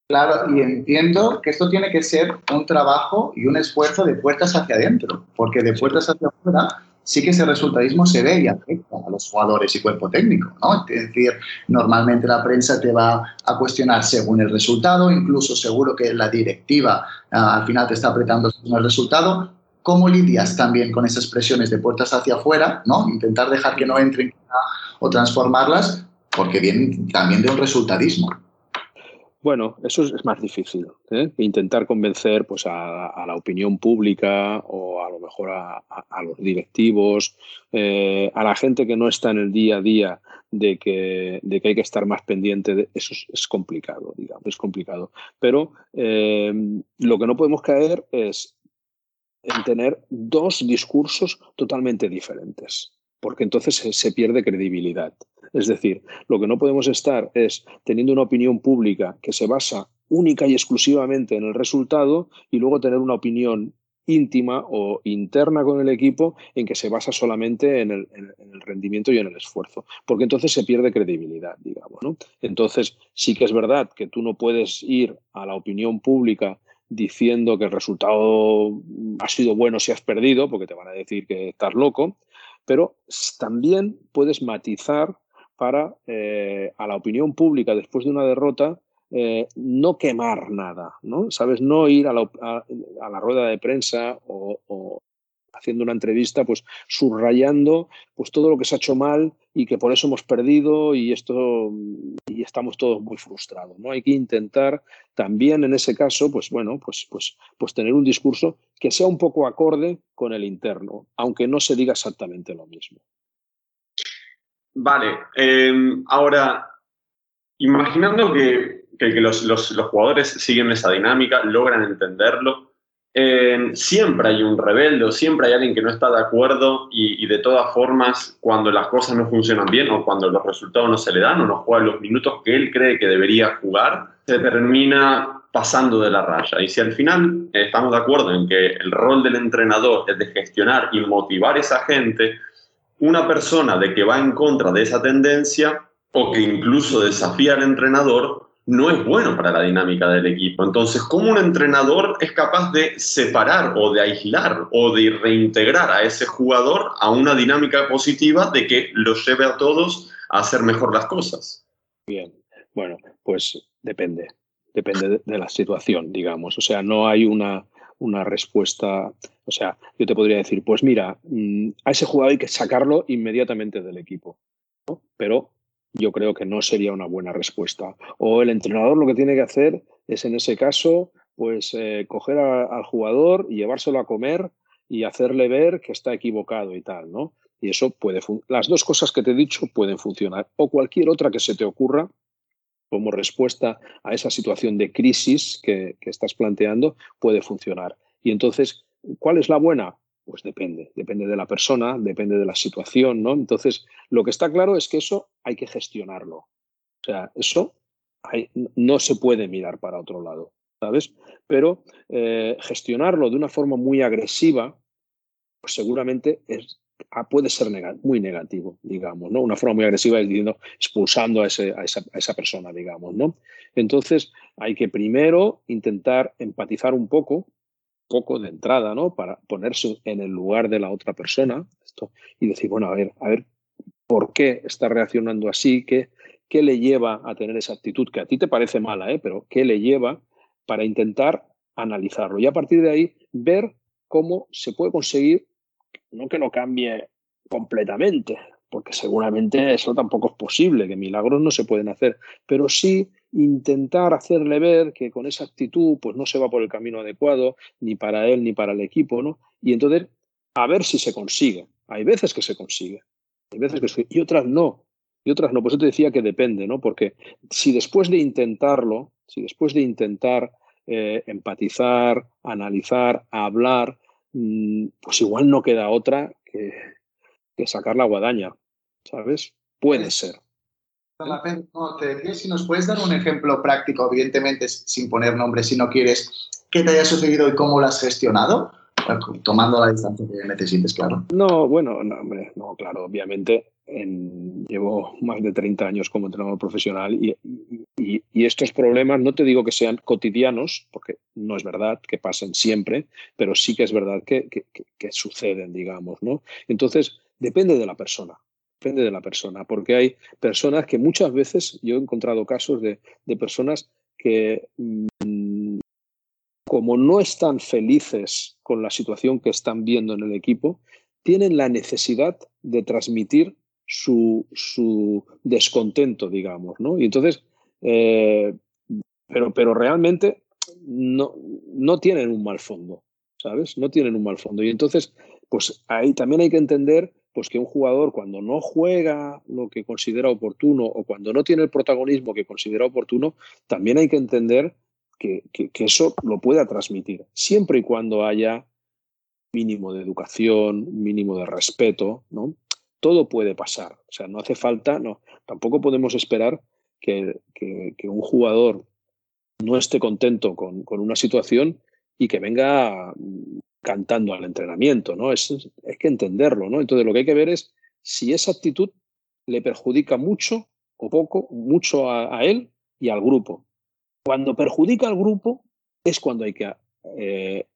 Claro, y entiendo que esto tiene que ser un trabajo y un esfuerzo de puertas hacia adentro, porque de puertas hacia afuera sí que ese resultadismo se ve y afecta a los jugadores y cuerpo técnico, ¿no? Es decir, normalmente la prensa te va a cuestionar según el resultado, incluso seguro que la directiva ah, al final te está apretando según el resultado. ¿Cómo lidias también con esas presiones de puertas hacia afuera, ¿no? Intentar dejar que no entren o transformarlas, porque vienen también de un resultadismo. Bueno, eso es, más difícil. ¿eh? Intentar convencer pues, a, la opinión pública o a lo mejor a, los directivos, eh, a la gente que no está en el día a día de que, hay que estar más pendiente eso es, es complicado, digamos, es complicado. Pero eh, lo que no podemos caer es en tener dos discursos totalmente diferentes, porque entonces se, pierde credibilidad. Es decir, lo que no podemos estar es teniendo una opinión pública que se basa única y exclusivamente en el resultado y luego tener una opinión íntima o interna con el equipo en que se basa solamente en el, en el, rendimiento y en el esfuerzo, porque entonces se pierde credibilidad, digamos. Entonces, sí que es verdad que tú no puedes ir a la opinión pública diciendo que el resultado ha sido bueno si has perdido, porque te van a decir que estás loco, pero también puedes matizar para eh, a la opinión pública después de una derrota eh, no quemar nada, ¿no? ¿Sabes? No ir a la, a, a la rueda de prensa o, o, haciendo una entrevista, pues subrayando pues todo lo que se ha hecho mal y que por eso hemos perdido y esto y estamos todos muy frustrados, ¿no? Hay que intentar también en ese caso, pues bueno, pues pues pues tener un discurso que sea un poco acorde con el interno, aunque no se diga exactamente lo mismo. Vale, eh, ahora, imaginando que, que, que los, los, los, jugadores siguen esa dinámica, logran entenderlo, eh, siempre hay un rebelde o siempre hay alguien que no está de acuerdo y, de todas formas, cuando las cosas no funcionan bien o cuando los resultados no se le dan o no juega los minutos que él cree que debería jugar, se termina pasando de la raya. Y si al final estamos de acuerdo en que el rol del entrenador es de gestionar y motivar a esa gente, una persona de que va en contra de esa tendencia o que incluso desafía al entrenador no es bueno para la dinámica del equipo. Entonces, ¿cómo un entrenador es capaz de separar o de aislar o de reintegrar a ese jugador a una dinámica positiva de que los lleve a todos a hacer mejor las cosas? Bien, bueno, pues depende, depende de, la situación, digamos. O sea, no hay una, una respuesta. O sea, yo te podría decir, pues mira, a ese jugador hay que sacarlo inmediatamente del equipo. ¿no? Pero yo creo que no sería una buena respuesta. O el entrenador lo que tiene que hacer es, en ese caso, pues eh, coger al jugador y llevárselo a comer y hacerle ver que está equivocado y tal, ¿no? Y eso puede las dos cosas que te he dicho pueden funcionar o cualquier otra que se te ocurra como respuesta a esa situación de crisis que, que estás planteando puede funcionar. Y entonces, ¿cuál es la buena? Pues depende, depende de la persona, depende de la situación, ¿no? Entonces, lo que está claro es que eso hay que gestionarlo. O sea, eso no se puede mirar para otro lado, ¿sabes? Pero eh, gestionarlo de una forma muy agresiva, pues seguramente es, puede ser muy negativo, digamos, ¿no? Una forma muy agresiva es diciendo, expulsando a, esa, a esa persona, digamos, ¿no? Entonces, hay que primero intentar empatizar un poco, poco de entrada, ¿no? Para ponerse en el lugar de la otra persona esto, y decir, bueno, a ver, a ver, ¿por qué está reaccionando así? ¿Qué, ¿Qué le lleva a tener esa actitud que a ti te parece mala, ¿eh? Pero ¿qué le lleva para intentar analizarlo? Y a partir de ahí, ver cómo se puede conseguir, no que no cambie completamente, porque seguramente eso tampoco es posible, que milagros no se pueden hacer, pero sí intentar hacerle ver que con esa actitud pues no se va por el camino adecuado, ni para él ni para el equipo, ¿no? Y entonces, a ver si se consigue. Hay veces que se consigue, hay veces que se, y otras no, y otras no. Por eso te decía que depende, ¿no? Porque si después de intentarlo, si después de intentar eh, empatizar, analizar, hablar, mm, pues igual no queda otra que, que sacar la guadaña, ¿sabes? Puede ser. No, te decía si nos puedes dar un ejemplo práctico, evidentemente sin poner nombre si no quieres, que te haya sucedido y cómo lo has gestionado, tomando la distancia que necesites, claro. No, bueno, no, no, claro, obviamente en- llevo más de 30 años como entrenador profesional y, estos problemas no te digo que sean cotidianos, porque no es verdad que pasen siempre, pero sí que es verdad que- que- que suceden, digamos, ¿no? Entonces, depende de la persona, depende de la persona, porque hay personas que muchas veces, yo he encontrado casos de, de personas que mm, como no están felices con la situación que están viendo en el equipo, tienen la necesidad de transmitir su, su descontento, digamos, ¿no? Y entonces, eh, pero, pero realmente no, no tienen un mal fondo, ¿sabes? No tienen un mal fondo. Y entonces, pues ahí también hay que entender pues que un jugador cuando no juega lo que considera oportuno o cuando no tiene el protagonismo que considera oportuno, también hay que entender que, que- eso lo pueda transmitir, siempre y cuando haya mínimo de educación, mínimo de respeto, ¿no? Todo puede pasar. O sea, no hace falta, no, tampoco podemos esperar que, que- que un jugador no esté contento con, con una situación y que venga cantando al entrenamiento, ¿no? Es, hay que entenderlo, ¿no? Entonces lo que hay que ver es si esa actitud le perjudica mucho o poco, mucho a, él y al grupo. Cuando perjudica al grupo es cuando hay que eh,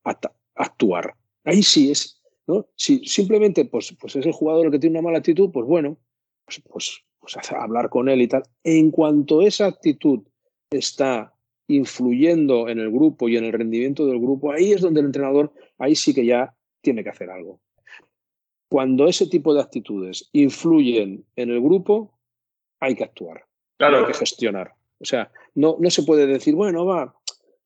actuar. Ahí sí es, ¿no? Si simplemente pues, pues es el jugador el que tiene una mala actitud, pues bueno, pues, pues, pues hablar con él y tal. En cuanto esa actitud está influyendo en el grupo y en el rendimiento del grupo, ahí es donde el entrenador, ahí sí que ya tiene que hacer algo. Cuando ese tipo de actitudes influyen en el grupo, hay que actuar, Claro. hay que gestionar. O sea, no, no se puede decir, bueno, va,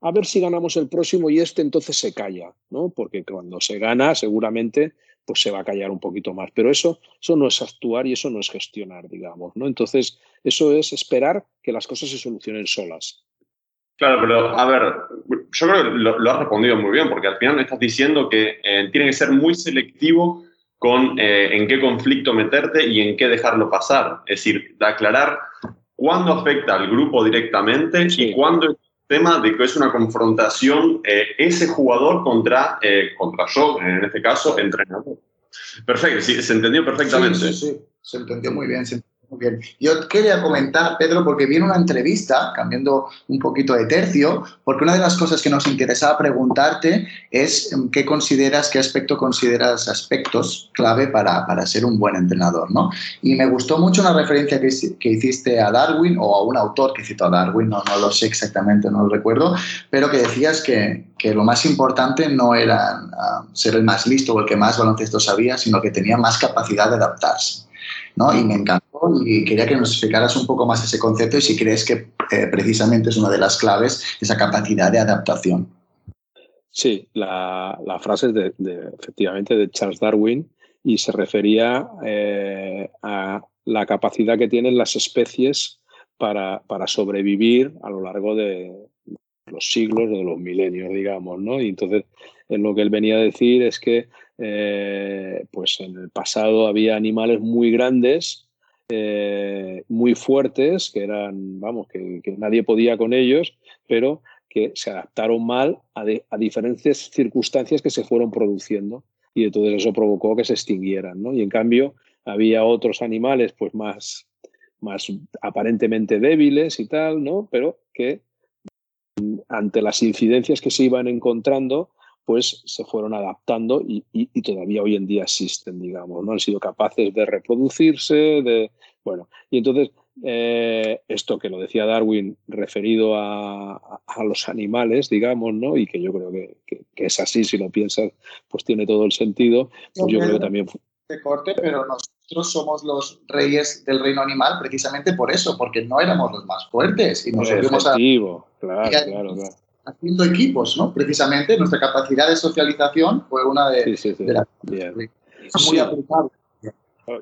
a ver si ganamos el próximo y este entonces se calla, ¿no? Porque cuando se gana, seguramente pues se va a callar un poquito más. Pero eso, eso no es actuar y eso no es gestionar, digamos, ¿no? Entonces, eso es esperar que las cosas se solucionen solas. Claro, pero a ver, yo creo que lo, lo has respondido muy bien, porque al final me estás diciendo que eh, tiene que ser muy selectivo con eh, en qué conflicto meterte y en qué dejarlo pasar. Es decir, de aclarar cuándo afecta al grupo directamente y cuándo es tema de que es una confrontación eh, ese jugador contra, contra yo, en este caso, entrenador. Perfecto, sí, se entendió perfectamente. Sí, sí, sí, se entendió muy bien, se entendió muy bien. Yo quería comentar, Pedro, porque vi en una entrevista, cambiando un poquito de tercio, porque una de las cosas que nos interesaba preguntarte es em, qué consideras, qué aspecto consideras aspectos clave para, para ser un buen entrenador, ¿no? Y me gustó mucho una referencia que, que hiciste a Darwin o a un autor que citó a Darwin, no, no lo sé exactamente, no lo recuerdo, pero que decías que, que lo más importante no era ah, ser el más listo o el que más baloncesto sabía, sino que tenía más capacidad de adaptarse. ¿no? Y me y quería que nos explicaras un poco más ese concepto y si crees que eh, precisamente es una de las claves, esa capacidad de adaptación. Sí, la, la frase es de, efectivamente de Charles Darwin y se refería eh, a la capacidad que tienen las especies para, para sobrevivir a lo largo de los siglos, de los milenios, digamos, ¿no? Y entonces en lo que él venía a decir es que eh, pues en el pasado había animales muy grandes, eh, muy fuertes, que eran, vamos, que, nadie podía con ellos, pero que se adaptaron mal a, a diferentes circunstancias que se fueron produciendo y entonces eso provocó que se extinguieran, ¿no? Y en cambio había otros animales pues más, más aparentemente débiles y tal, ¿no? Pero que ante las incidencias que se iban encontrando, pues se fueron adaptando y, y- y todavía hoy en día existen, digamos, ¿no? Han sido capaces de reproducirse, de... Bueno, y entonces eh, esto que lo decía Darwin referido a, a- a los animales, digamos, ¿no? Y que yo creo que, que- que es así, si lo piensas, pues tiene todo el sentido, pues yo creo que también... De corte, pero nos, nosotros somos los reyes del reino animal precisamente por eso, porque no éramos los más fuertes y nos volvimos a Efectivo, claro, claro, claro. Haciendo equipos, ¿no? Precisamente nuestra capacidad de socialización fue una de, Sí, sí, sí. de las muy aplicable.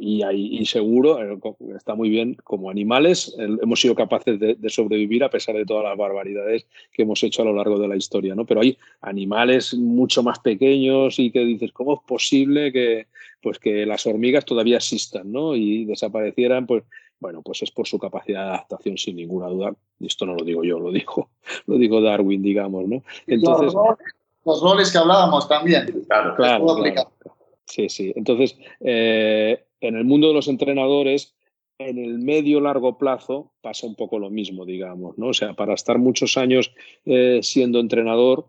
Y, ahí- y seguro, eh, está muy bien, como animales hemos sido capaces de, de sobrevivir a pesar de todas las barbaridades que hemos hecho a lo largo de la historia, ¿no? Pero hay animales mucho más pequeños y que dices, ¿cómo es posible que, pues, que las hormigas todavía existan, ¿no? Y desaparecieran, pues, bueno, pues es por su capacidad de adaptación sin ninguna duda. Y esto no lo digo yo, lo dijo, [LAUGHS] lo dijo Darwin, digamos, ¿no? Entonces, los, roles, los roles que hablábamos también. Claro. Claro. Sí, sí. Entonces, eh, en el mundo de los entrenadores, en el medio largo plazo pasa un poco lo mismo, digamos, ¿no? O sea, para estar muchos años eh, siendo entrenador,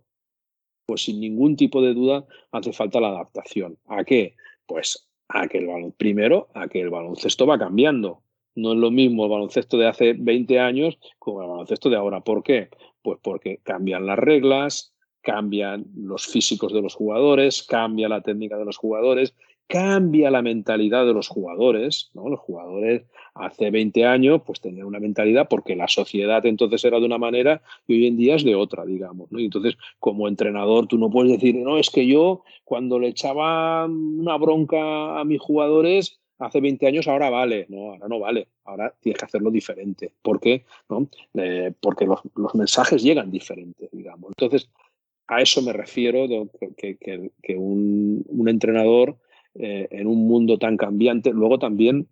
pues sin ningún tipo de duda hace falta la adaptación. ¿A qué? Pues a que el balon, primero, a que el baloncesto va cambiando. No es lo mismo el baloncesto de hace 20 años como el baloncesto de ahora. ¿Por qué? Pues porque cambian las reglas, cambian los físicos de los jugadores, cambia la técnica de los jugadores, cambia la mentalidad de los jugadores, ¿no? Los jugadores hace 20 años pues tenían una mentalidad porque la sociedad entonces era de una manera y hoy en día es de otra, digamos, ¿no? Y entonces, como entrenador, tú no puedes decir, no, es que yo cuando le echaba una bronca a mis jugadores hace 20 años, ahora vale. No, ahora no vale. Ahora tienes que hacerlo diferente. ¿Por qué? ¿No? Eh, porque los, mensajes llegan diferentes, digamos. Entonces, a eso me refiero, que, un, entrenador eh, en un mundo tan cambiante, luego también,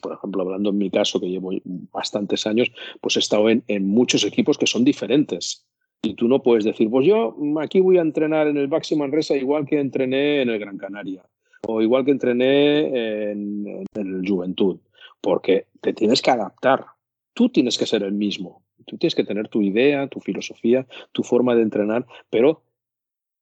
por ejemplo, hablando en mi caso, que llevo bastantes años, pues he estado en, en muchos equipos que son diferentes. Y tú no puedes decir, pues yo aquí voy a entrenar en el Baxi Manresa igual que entrené en el Gran Canaria o igual que entrené en, el Juventud, porque te tienes que adaptar. Tú tienes que ser el mismo. Tú tienes que tener tu idea, tu filosofía, tu forma de entrenar, pero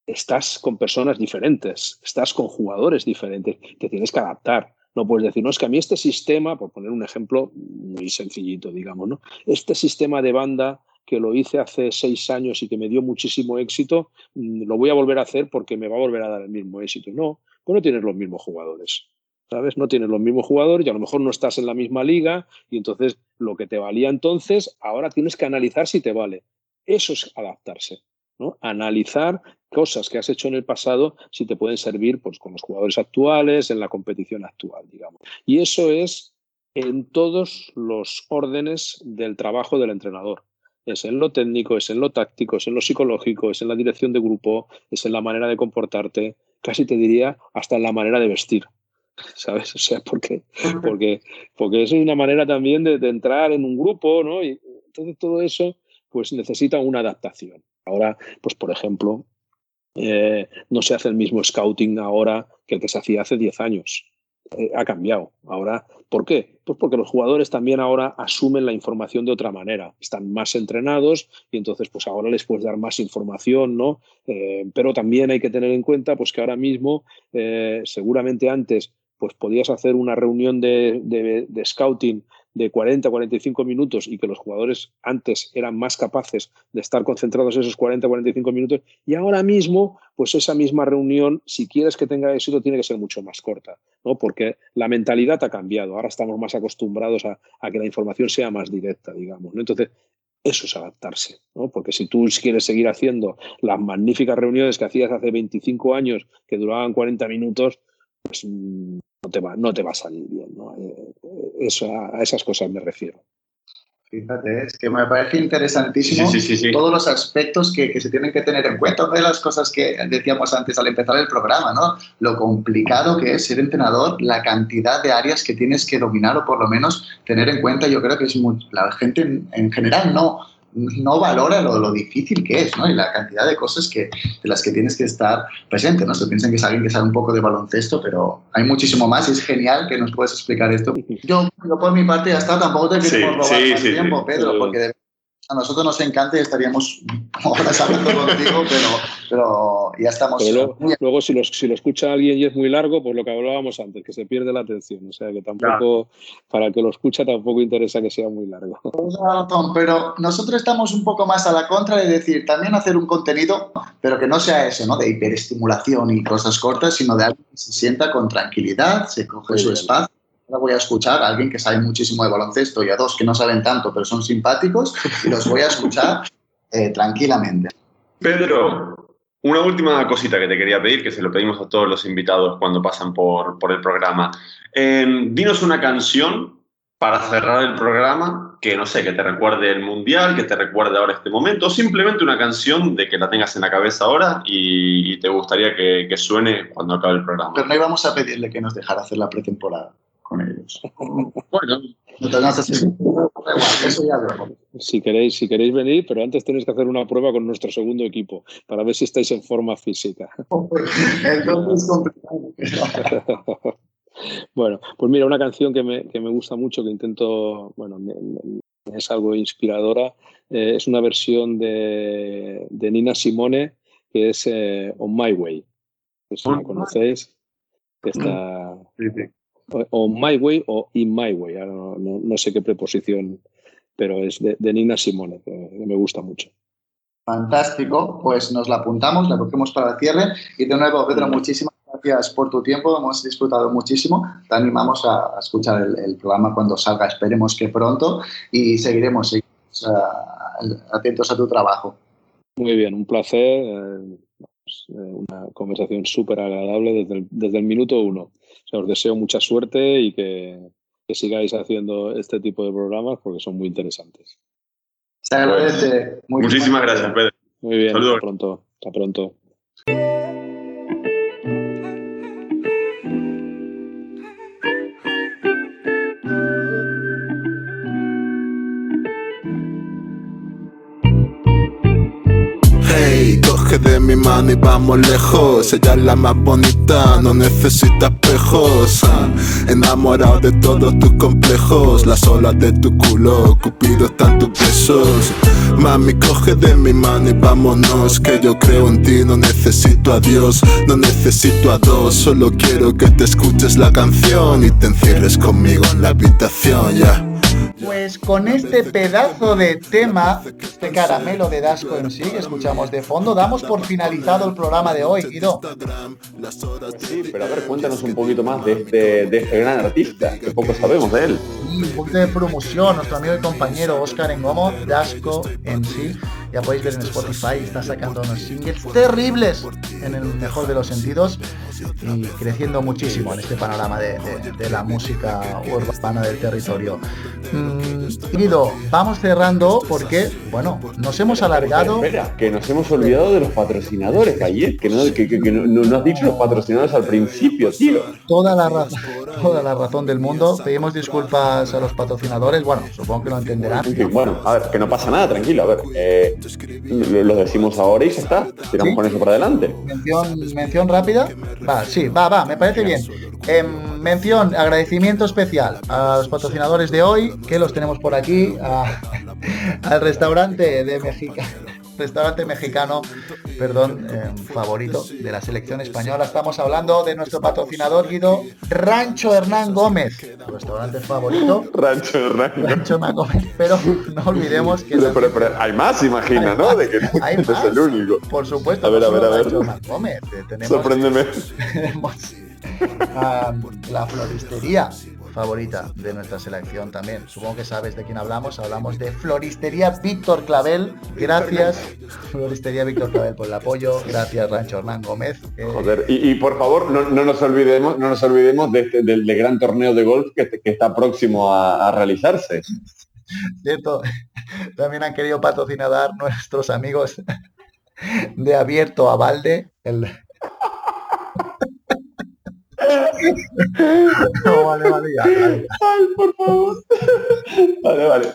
estás con personas diferentes, estás con jugadores diferentes, te tienes que adaptar. No puedes decir, no, es que a mí este sistema, por poner un ejemplo muy sencillito, digamos, ¿no? Este sistema de banda que lo hice hace seis años y que me dio muchísimo éxito, mm, lo voy a volver a hacer porque me va a volver a dar el mismo éxito. No, pues no tienes los mismos jugadores. ¿Sabes? No tienes los mismos jugadores y a lo mejor no estás en la misma liga y entonces lo que te valía entonces, ahora tienes que analizar si te vale. Eso es adaptarse, ¿no? Analizar cosas que has hecho en el pasado si te pueden servir pues, con los jugadores actuales, en la competición actual, digamos. Y eso es en todos los órdenes del trabajo del entrenador. Es en lo técnico, es en lo táctico, es en lo psicológico, es en la dirección de grupo, es en la manera de comportarte, casi te diría hasta en la manera de vestir. [LAUGHS] ¿Sabes? O sea, porque, porque, porque eso es una manera también de, de entrar en un grupo, ¿no? Y entonces todo eso pues necesita una adaptación. Ahora, pues por ejemplo, eh, no se hace el mismo scouting ahora que el que se hacía hace 10 años. Eh, ha cambiado. Ahora, ¿por qué? Pues porque los jugadores también ahora asumen la información de otra manera. Están más entrenados y entonces, pues ahora les puedes dar más información, ¿no? Eh, pero también hay que tener en cuenta, pues que ahora mismo, eh, seguramente antes, pues podías hacer una reunión de, scouting de 40, 45 minutos y que los jugadores antes eran más capaces de estar concentrados esos 40, 45 minutos y ahora mismo, pues esa misma reunión, si quieres que tenga éxito, tiene que ser mucho más corta, ¿no? Porque la mentalidad ha cambiado, ahora estamos más acostumbrados a, a que la información sea más directa, digamos, ¿no? Entonces, eso es adaptarse, ¿no? Porque si tú quieres seguir haciendo las magníficas reuniones que hacías hace 25 años, que duraban 40 minutos, pues no te va, no te va a salir bien. ¿no? Eso, a esas cosas me refiero. Fíjate, es que me parece interesantísimo sí, sí, sí, todos los aspectos que, que, se tienen que tener en cuenta. Una de las cosas que decíamos antes al empezar el programa, ¿no? Lo complicado que es ser entrenador, la cantidad de áreas que tienes que dominar o por lo menos tener en cuenta. Yo creo que es muy, la gente en, en general no, no valora lo, lo, difícil que es, ¿no? Y la cantidad de cosas que, de las que tienes que estar presente, ¿no? Se piensan que es alguien que sabe un poco de baloncesto, pero hay muchísimo más y es genial que nos puedas explicar esto. Yo, yo por mi parte ya está, tampoco te queremos sí, robar sí, más sí, tiempo, Pedro, porque a nosotros nos encanta y estaríamos horas hablando contigo, [LAUGHS] pero, pero ya estamos. Pero luego, muy... luego si, lo, si, lo, escucha alguien y es muy largo, pues lo que hablábamos antes, que se pierde la atención. O sea que tampoco, claro. para el que lo escucha, tampoco interesa que sea muy largo. [LAUGHS] Tom, pero nosotros estamos un poco más a la contra de decir, también hacer un contenido, pero que no sea eso, ¿no? De hiperestimulación y cosas cortas, sino de algo que se sienta con tranquilidad, se coge muy su bien. espacio voy a escuchar a alguien que sabe muchísimo de baloncesto y a dos que no saben tanto, pero son simpáticos, y los voy a escuchar [LAUGHS] eh, tranquilamente. Pedro, una última cosita que te quería pedir, que se lo pedimos a todos los invitados cuando pasan por, por el programa. Eh, dinos una canción para cerrar el programa que, no sé, que te recuerde el Mundial, que te recuerde ahora este momento, o simplemente una canción de que la tengas en la cabeza ahora y, y te gustaría que, que suene cuando acabe el programa. Pero no íbamos a pedirle que nos dejara hacer la pretemporada con ellos. Bueno, eso ya. Si queréis, si queréis venir, pero antes tenéis que hacer una prueba con nuestro segundo equipo para ver si estáis en forma física. [LAUGHS] Bueno, pues mira, una canción que me, que me gusta mucho, que intento, bueno, me- me- es algo inspiradora, eh, es una versión de, de Nina Simone que es eh, On My Way. No sé si la conocéis. Que está o- On My Way o In My Way, ahora no, no- no sé qué preposición, pero es de, de Nina Simone, que me gusta mucho. Fantástico, pues nos la apuntamos, la cogemos para el cierre. Y de nuevo, Pedro, muchísimas gracias por tu tiempo, hemos disfrutado muchísimo. Te animamos a, escuchar el, el programa cuando salga, esperemos que pronto, y seguiremos, seguiremos, atentos a tu trabajo. Muy bien, un placer. eh, pues, eh, una conversación súper agradable desde el, desde el minuto uno. O sea, os deseo mucha suerte y que, que sigáis haciendo este tipo de programas porque son muy interesantes. Se agradece. Muy muchísimas gracias, Pedro. Muy bien, Saludos. hasta pronto. Hasta pronto. De mi mano y vamos lejos. Ella es la más bonita, no necesita espejos. Enamorado de todos tus complejos. Las olas de tu culo, Cupido están tus besos. Mami, coge de mi mano y vámonos. Que yo creo en ti, no necesito a Dios, no necesito a dos. Solo quiero que te escuches la canción y te encierres conmigo en la habitación, ya. Pues con este pedazo de tema, este caramelo de Dasco en sí que escuchamos de fondo, damos por finalizado el programa de hoy, Guido. Sí, pero a ver, cuéntanos un poquito más de este, de este gran artista, que poco sabemos de él. Y un poquito de promoción, nuestro amigo y compañero Oscar Engomo, Dasco en sí. Ya podéis ver en Spotify, está sacando unos singles terribles en el mejor de los sentidos y creciendo muchísimo en este panorama de, de- de la música urbana del territorio. Mm, vamos cerrando porque, bueno, nos hemos alargado. Espera, que nos hemos olvidado de los patrocinadores, Gallet, que no, que, que- que no, no- no has dicho los patrocinadores al principio, tío. Toda la, razón, toda la razón del mundo. Pedimos disculpas a los patrocinadores. Bueno, supongo que lo entenderán. Bueno, a ver, que no pasa nada, tranquilo, a ver. eh, lo lo decimos ahora y ya está. Tiramos Sí. con eso para adelante. Mención, mención rápida. Va, sí, va, va, me parece bien. Em, mención, agradecimiento especial a los patrocinadores de hoy, que los tenemos por aquí, a- [LAUGHS] al restaurante de México. Restaurante mexicano, perdón, em, favorito de la selección española. Estamos hablando de nuestro patrocinador Guido Rancho Hernán Gómez, tu restaurante favorito. [LAUGHS] Rancho, rancho. Rancho Hernán Gómez, pero no olvidemos que Pero, pero- pero hay más, imagina, ¿no? De que Hay [LAUGHS] es más. el único. por supuesto, A ver, a ver, a ver. Rancho Hernán Gómez, eh, tenemos Sorpréndeme. [LAUGHS] tenemos ah, la floristería favorita de nuestra selección también. Supongo que sabes de quién hablamos. Hablamos de Floristería Víctor Clavel. Gracias, Floristería Víctor Clavel, por el apoyo. Gracias, Rancho Hernán Gómez. Joder, y, y por favor, no, no nos olvidemos, no nos olvidemos de este- del, del gran torneo de golf que, que está próximo a, a realizarse. cierto, también han querido patrocinar nuestros amigos de Abierto a Valde. El... No, vale, vale, ya, vale. Ay, por favor. Vale, vale.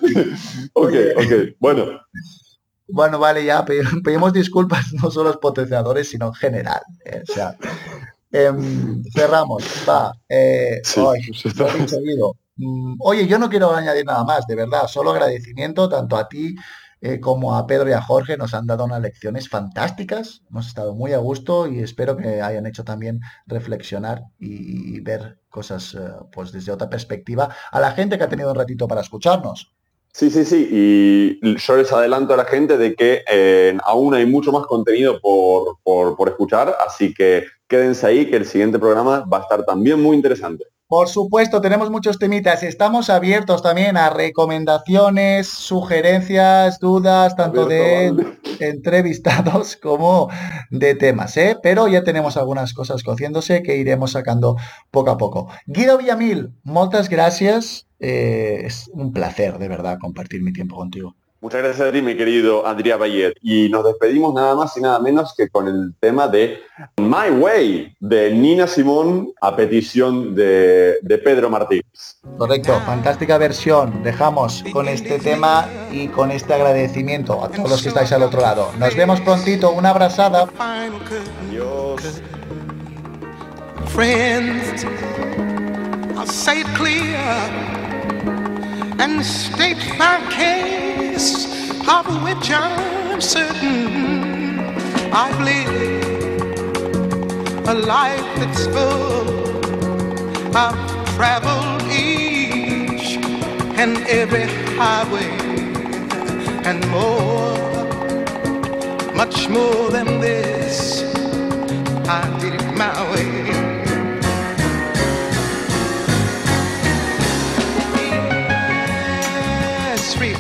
Ok, ok. Bueno, Bueno, vale, ya pe- pedimos disculpas no solo a los patrocinadores, sino en general. eh, o sea, em, cerramos. Va. eh, Sí, pues. Mm, Oye, yo no quiero añadir nada más, de verdad. Solo agradecimiento tanto a ti eh, como a Pedro y a Jorge. Nos han dado unas lecciones fantásticas. Hemos estado muy a gusto y espero que hayan hecho también reflexionar y, ver cosas eh, pues desde otra perspectiva a la gente que ha tenido un ratito para escucharnos. sí, sí, sí. Y yo les adelanto a la gente de que eh, aún hay mucho más contenido por, por escuchar, así que quédense ahí, que el siguiente programa va a estar también muy interesante. Por supuesto, tenemos muchos temitas. Estamos abiertos también a recomendaciones, sugerencias, dudas, tanto de entrevistados [LAUGHS] como de temas, ¿eh? Pero ya tenemos algunas cosas cociéndose que iremos sacando poco a poco. Guido Villamil, muchas gracias. Eh, es un placer, de verdad, compartir mi tiempo contigo. Muchas gracias a ti, mi querido Adrià Bayet. Y nos despedimos nada más y nada menos que con el tema de My Way, de Nina Simón, a petición de, de Pedro Martínez. Correcto, fantástica versión. Dejamos con este tema y con este agradecimiento a todos los que estáis al otro lado. Nos vemos prontito, una abrazada. Adiós. friends. I'll say it clear and state my case, of which I'm certain I've lived a life that's full. I've traveled each and every highway and more, much more than this. I did it my way.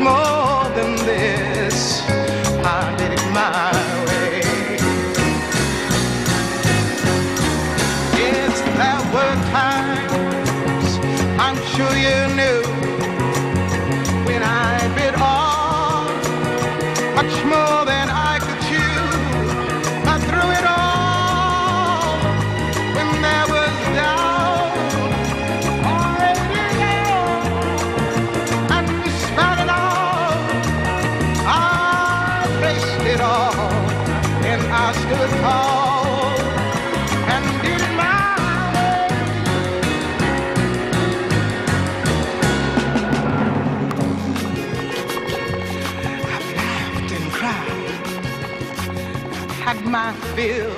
more than this, feel